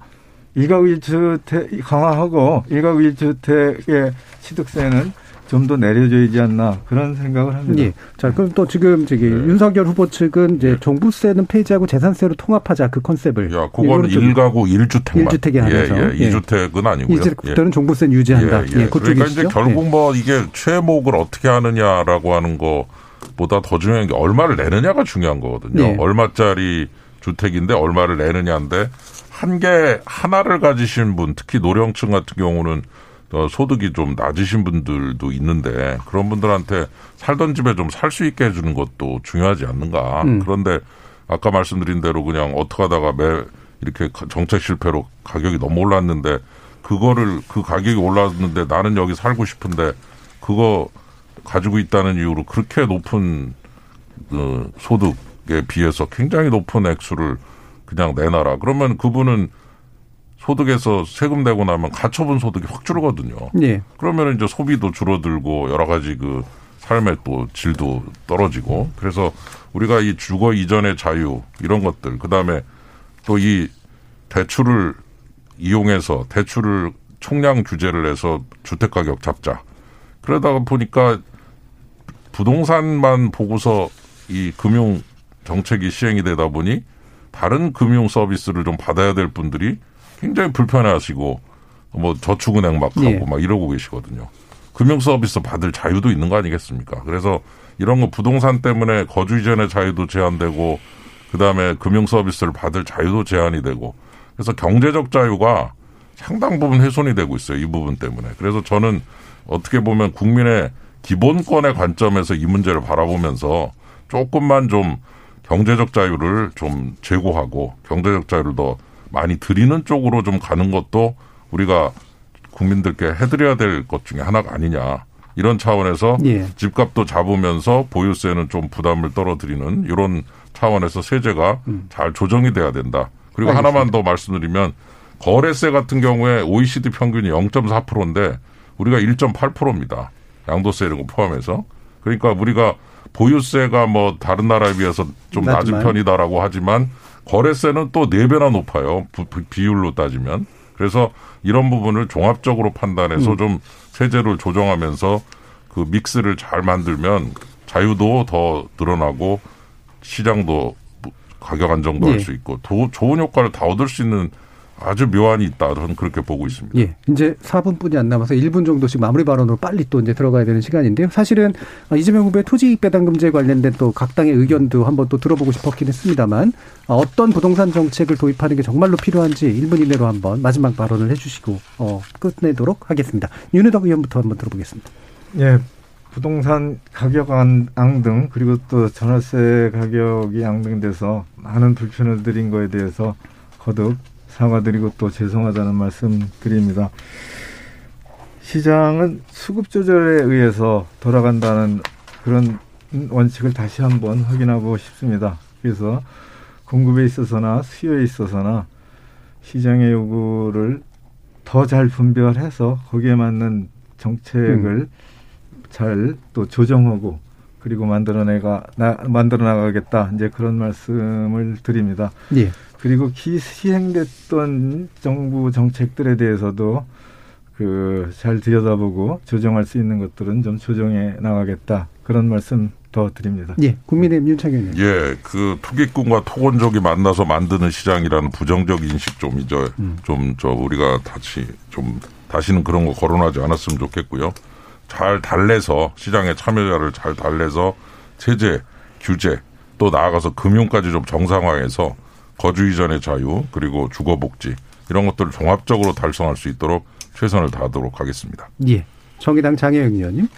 일가구 일주택 강화하고 일가구 일주택의 취득세는 좀 더 내려줘야지 않나 그런 생각을 합니다. 예. 자, 그럼 또 지금 저기 네. 윤석열 후보 측은 이제 종부세는 폐지하고 재산세로 통합하자 그 컨셉을. 야, 그거는 일가구 일주택만 1주택에 한해서. 예, 예. 2주택은 아니고요. 이주택부터는 종부세는 유지한다. 예, 그러니까 그쪽이시죠? 이제 결국 뭐 이게 최목을 어떻게 하느냐라고 하는 거보다 더 중요한 게 얼마를 내느냐가 중요한 거거든요. 네. 얼마짜리 주택인데 얼마를 내느냐인데 한 개 하나를 가지신 분, 특히 노령층 같은 경우는 어, 소득이 좀 낮으신 분들도 있는데 그런 분들한테 살던 집에 좀 살 수 있게 해주는 것도 중요하지 않는가. 음. 그런데 아까 말씀드린 대로 그냥 어떻게 하다가 매 이렇게 가- 정책 실패로 가격이 너무 올랐는데 그거를 그 가격이 올랐는데 나는 여기 살고 싶은데 그거 가지고 있다는 이유로 그렇게 높은 그 소득에 비해서 굉장히 높은 액수를 그냥 내놔라. 그러면 그분은 소득에서 세금 내고 나면 가처분 소득이 확 줄거든요. 예. 그러면 이제 소비도 줄어들고 여러 가지 그 삶의 또 질도 떨어지고 그래서 우리가 이 주거 이전의 자유 이런 것들 그다음에 또 이 대출을 이용해서 대출을 총량 규제를 해서 주택 가격 잡자. 그러다가 보니까 부동산만 보고서 이 금융 정책이 시행이 되다 보니 다른 금융 서비스를 좀 받아야 될 분들이 굉장히 불편해하시고 뭐 저축은행 막 하고 예. 막 이러고 계시거든요. 금융 서비스 받을 자유도 있는 거 아니겠습니까? 그래서 이런 거 부동산 때문에 거주 이전의 자유도 제한되고 그다음에 금융 서비스를 받을 자유도 제한이 되고 그래서 경제적 자유가 상당 부분 훼손이 되고 있어요. 이 부분 때문에. 그래서 저는 어떻게 보면 국민의 기본권의 관점에서 이 문제를 바라보면서 조금만 좀 경제적 자유를 좀 제고하고 경제적 자유를 더 많이 드리는 쪽으로 좀 가는 것도 우리가 국민들께 해드려야 될 것 중에 하나가 아니냐. 이런 차원에서 예. 집값도 잡으면서 보유세는 좀 부담을 떨어뜨리는 이런 차원에서 세제가 잘 조정이 돼야 된다. 그리고 알겠습니다. 하나만 더 말씀드리면 거래세 같은 경우에 OECD 평균이 0.4%인데 우리가 1.8%입니다. 양도세 이런 거 포함해서. 그러니까 우리가 보유세가 뭐 다른 나라에 비해서 좀 낮은. 편이다라고 하지만 거래세는 또 4배나 높아요. 비율로 따지면. 그래서 이런 부분을 종합적으로 판단해서 음. 좀 세제를 조정하면서 그 믹스를 잘 만들면 자유도 더 늘어나고 시장도 가격 안정도 예. 할수 있고 도, 좋은 효과를 다 얻을 수 있는 아주 묘안이 있다. 저는 그렇게 보고 있습니다. 예. 이제 4분뿐이 안 남아서 1분 정도씩 마무리 발언으로 빨리 또 이제 들어가야 되는 시간인데요. 사실은 이재명 후보의 토지이익 배당금제에 관련된 또 각 당의 의견도 한번 또 들어보고 싶었긴 했습니다만 어떤 부동산 정책을 도입하는 게 정말로 필요한지 1분 이내로 한번 마지막 발언을 해주시고 어, 끝내도록 하겠습니다. 윤희덕 의원부터 한번 들어보겠습니다. 예. 부동산 가격 앙등 그리고 또 전월세 가격이 앙등돼서 많은 불편을 드린 거에 대해서 거듭 사과드리고 또 죄송하다는 말씀 드립니다. 시장은 수급 조절에 의해서 돌아간다는 그런 원칙을 다시 한번 확인하고 싶습니다. 그래서 공급에 있어서나 수요에 있어서나 시장의 요구를 더 잘 분별해서 거기에 맞는 정책을 음. 잘또 조정하고 그리고 만들어내가 나, 만들어 나가겠다 이제 그런 말씀을 드립니다. 예. 그리고 기 시행됐던 정부 정책들에 대해서도 그 잘 들여다보고 조정할 수 있는 것들은 좀 조정해 나가겠다 그런 말씀 더 드립니다. 예, 국민의힘 윤창현 예, 그 투기꾼과 토건족이 만나서 만드는 시장이라는 부정적 인식 좀 이제 음. 좀저 우리가 다시 좀 다시는 그런 거 거론하지 않았으면 좋겠고요. 잘 달래서 시장의 참여자를 잘 달래서 세제, 규제 또 나아가서 금융까지 좀 정상화해서 거주 이전의 자유 그리고 주거 복지 이런 것들을 종합적으로 달성할 수 있도록 최선을 다하도록 하겠습니다. 예. 정의당 장혜영 의원님.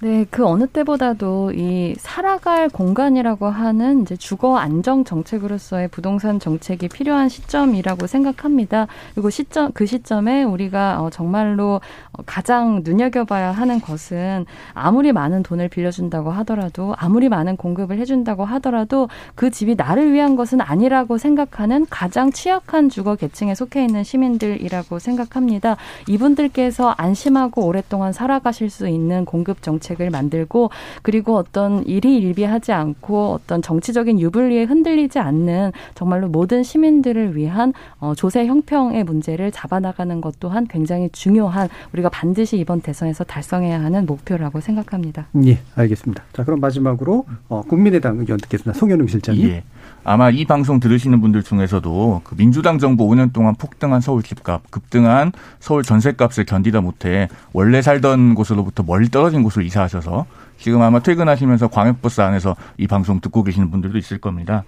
네, 그 어느 때보다도 이 살아갈 공간이라고 하는 이제 주거 안정 정책으로서의 부동산 정책이 필요한 시점이라고 생각합니다. 그리고 시점 그 시점에 우리가 어, 정말로 가장 눈여겨봐야 하는 것은 아무리 많은 돈을 빌려준다고 하더라도 아무리 많은 공급을 해준다고 하더라도 그 집이 나를 위한 것은 아니라고 생각하는 가장 취약한 주거 계층에 속해 있는 시민들이라고 생각합니다. 이분들께서 안심하고 오랫동안 살아가실 수 있는 공급 정책 정책을 만들고 그리고 어떤 일이 일비하지 않고 어떤 정치적인 유불리에 흔들리지 않는 정말로 모든 시민들을 위한 어, 조세 형평의 문제를 잡아나가는 것 또한 굉장히 중요한 우리가 반드시 이번 대선에서 달성해야 하는 목표라고 생각합니다. 예, 알겠습니다. 자, 그럼 마지막으로 어, 국민의당 의견 듣겠습니다. 송현웅 실장님. 예. 아마 이 방송 들으시는 분들 중에서도 그 민주당 정부 5년 동안 폭등한 서울 집값, 급등한 서울 전셋값을 견디다 못해 원래 살던 곳으로부터 멀리 떨어진 곳으로 이사하셔서 지금 아마 퇴근하시면서 광역버스 안에서 이 방송 듣고 계시는 분들도 있을 겁니다.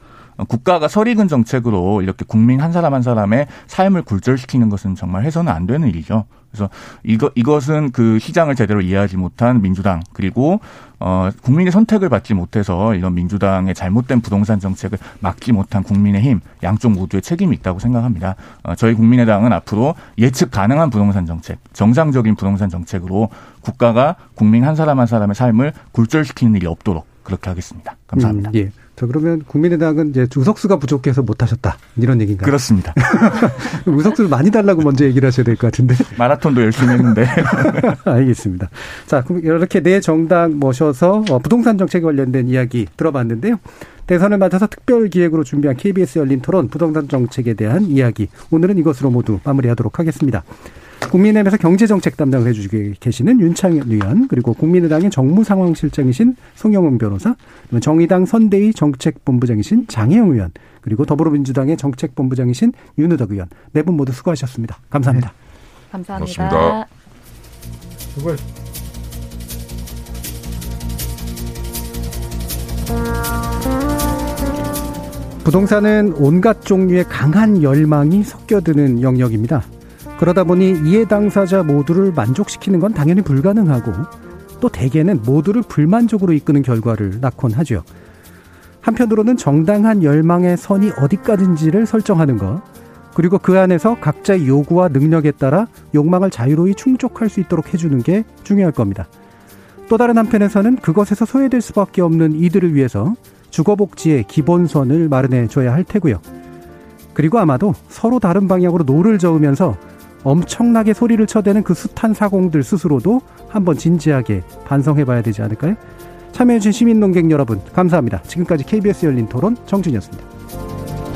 국가가 설익은 정책으로 이렇게 국민 한 사람 한 사람의 삶을 굴절시키는 것은 정말 해서는 안 되는 일이죠. 그래서 이거 이것은 그 시장을 제대로 이해하지 못한 민주당 그리고 어 국민의 선택을 받지 못해서 이런 민주당의 잘못된 부동산 정책을 막지 못한 국민의힘 양쪽 모두의 책임이 있다고 생각합니다. 어, 저희 국민의당은 앞으로 예측 가능한 부동산 정책, 정상적인 부동산 정책으로 국가가 국민 한 사람 한 사람의 삶을 굴절시키는 일이 없도록 그렇게 하겠습니다. 감사합니다. 음, 예. 자, 그러면 국민의당은 이제 주석수가 부족해서 못하셨다. 이런 얘기인가요? 그렇습니다. 의석수를 많이 달라고 먼저 얘기를 하셔야 될 것 같은데. 마라톤도 열심히 했는데. 알겠습니다. 자, 그럼 이렇게 네 정당 모셔서 어, 부동산 정책 관련된 이야기 들어봤는데요. 대선을 맞아서 특별 기획으로 준비한 KBS 열린 토론 부동산 정책에 대한 이야기. 오늘은 이것으로 모두 마무리하도록 하겠습니다. 국민의힘에서 경제정책 담당을 해주고 계시는 윤창현 의원, 그리고 국민의당의 정무상황실장이신 송영훈 변호사, 정의당 선대위 정책본부장이신 장혜영 의원, 그리고 더불어민주당의 정책본부장이신 윤우덕 의원, 네 분 모두 수고하셨습니다. 감사합니다. 네. 감사합니다. 고맙습니다. 부동산은 온갖 종류의 강한 열망이 섞여드는 영역입니다. 그러다 보니 이해 당사자 모두를 만족시키는 건 당연히 불가능하고 또 대개는 모두를 불만족으로 이끄는 결과를 낳곤 하죠. 한편으로는 정당한 열망의 선이 어디까지인지를 설정하는 것, 그리고 그 안에서 각자의 요구와 능력에 따라 욕망을 자유로이 충족할 수 있도록 해주는 게 중요할 겁니다. 또 다른 한편에서는 그것에서 소외될 수밖에 없는 이들을 위해서 주거복지의 기본선을 마련해 줘야 할 테고요. 그리고 아마도 서로 다른 방향으로 노를 저으면서 엄청나게 소리를 쳐대는 그 숱한 사공들 스스로도 한번 진지하게 반성해 봐야 되지 않을까요? 참여해주신 시민농객 여러분, 감사합니다. 지금까지 KBS 열린 토론 정준이었습니다.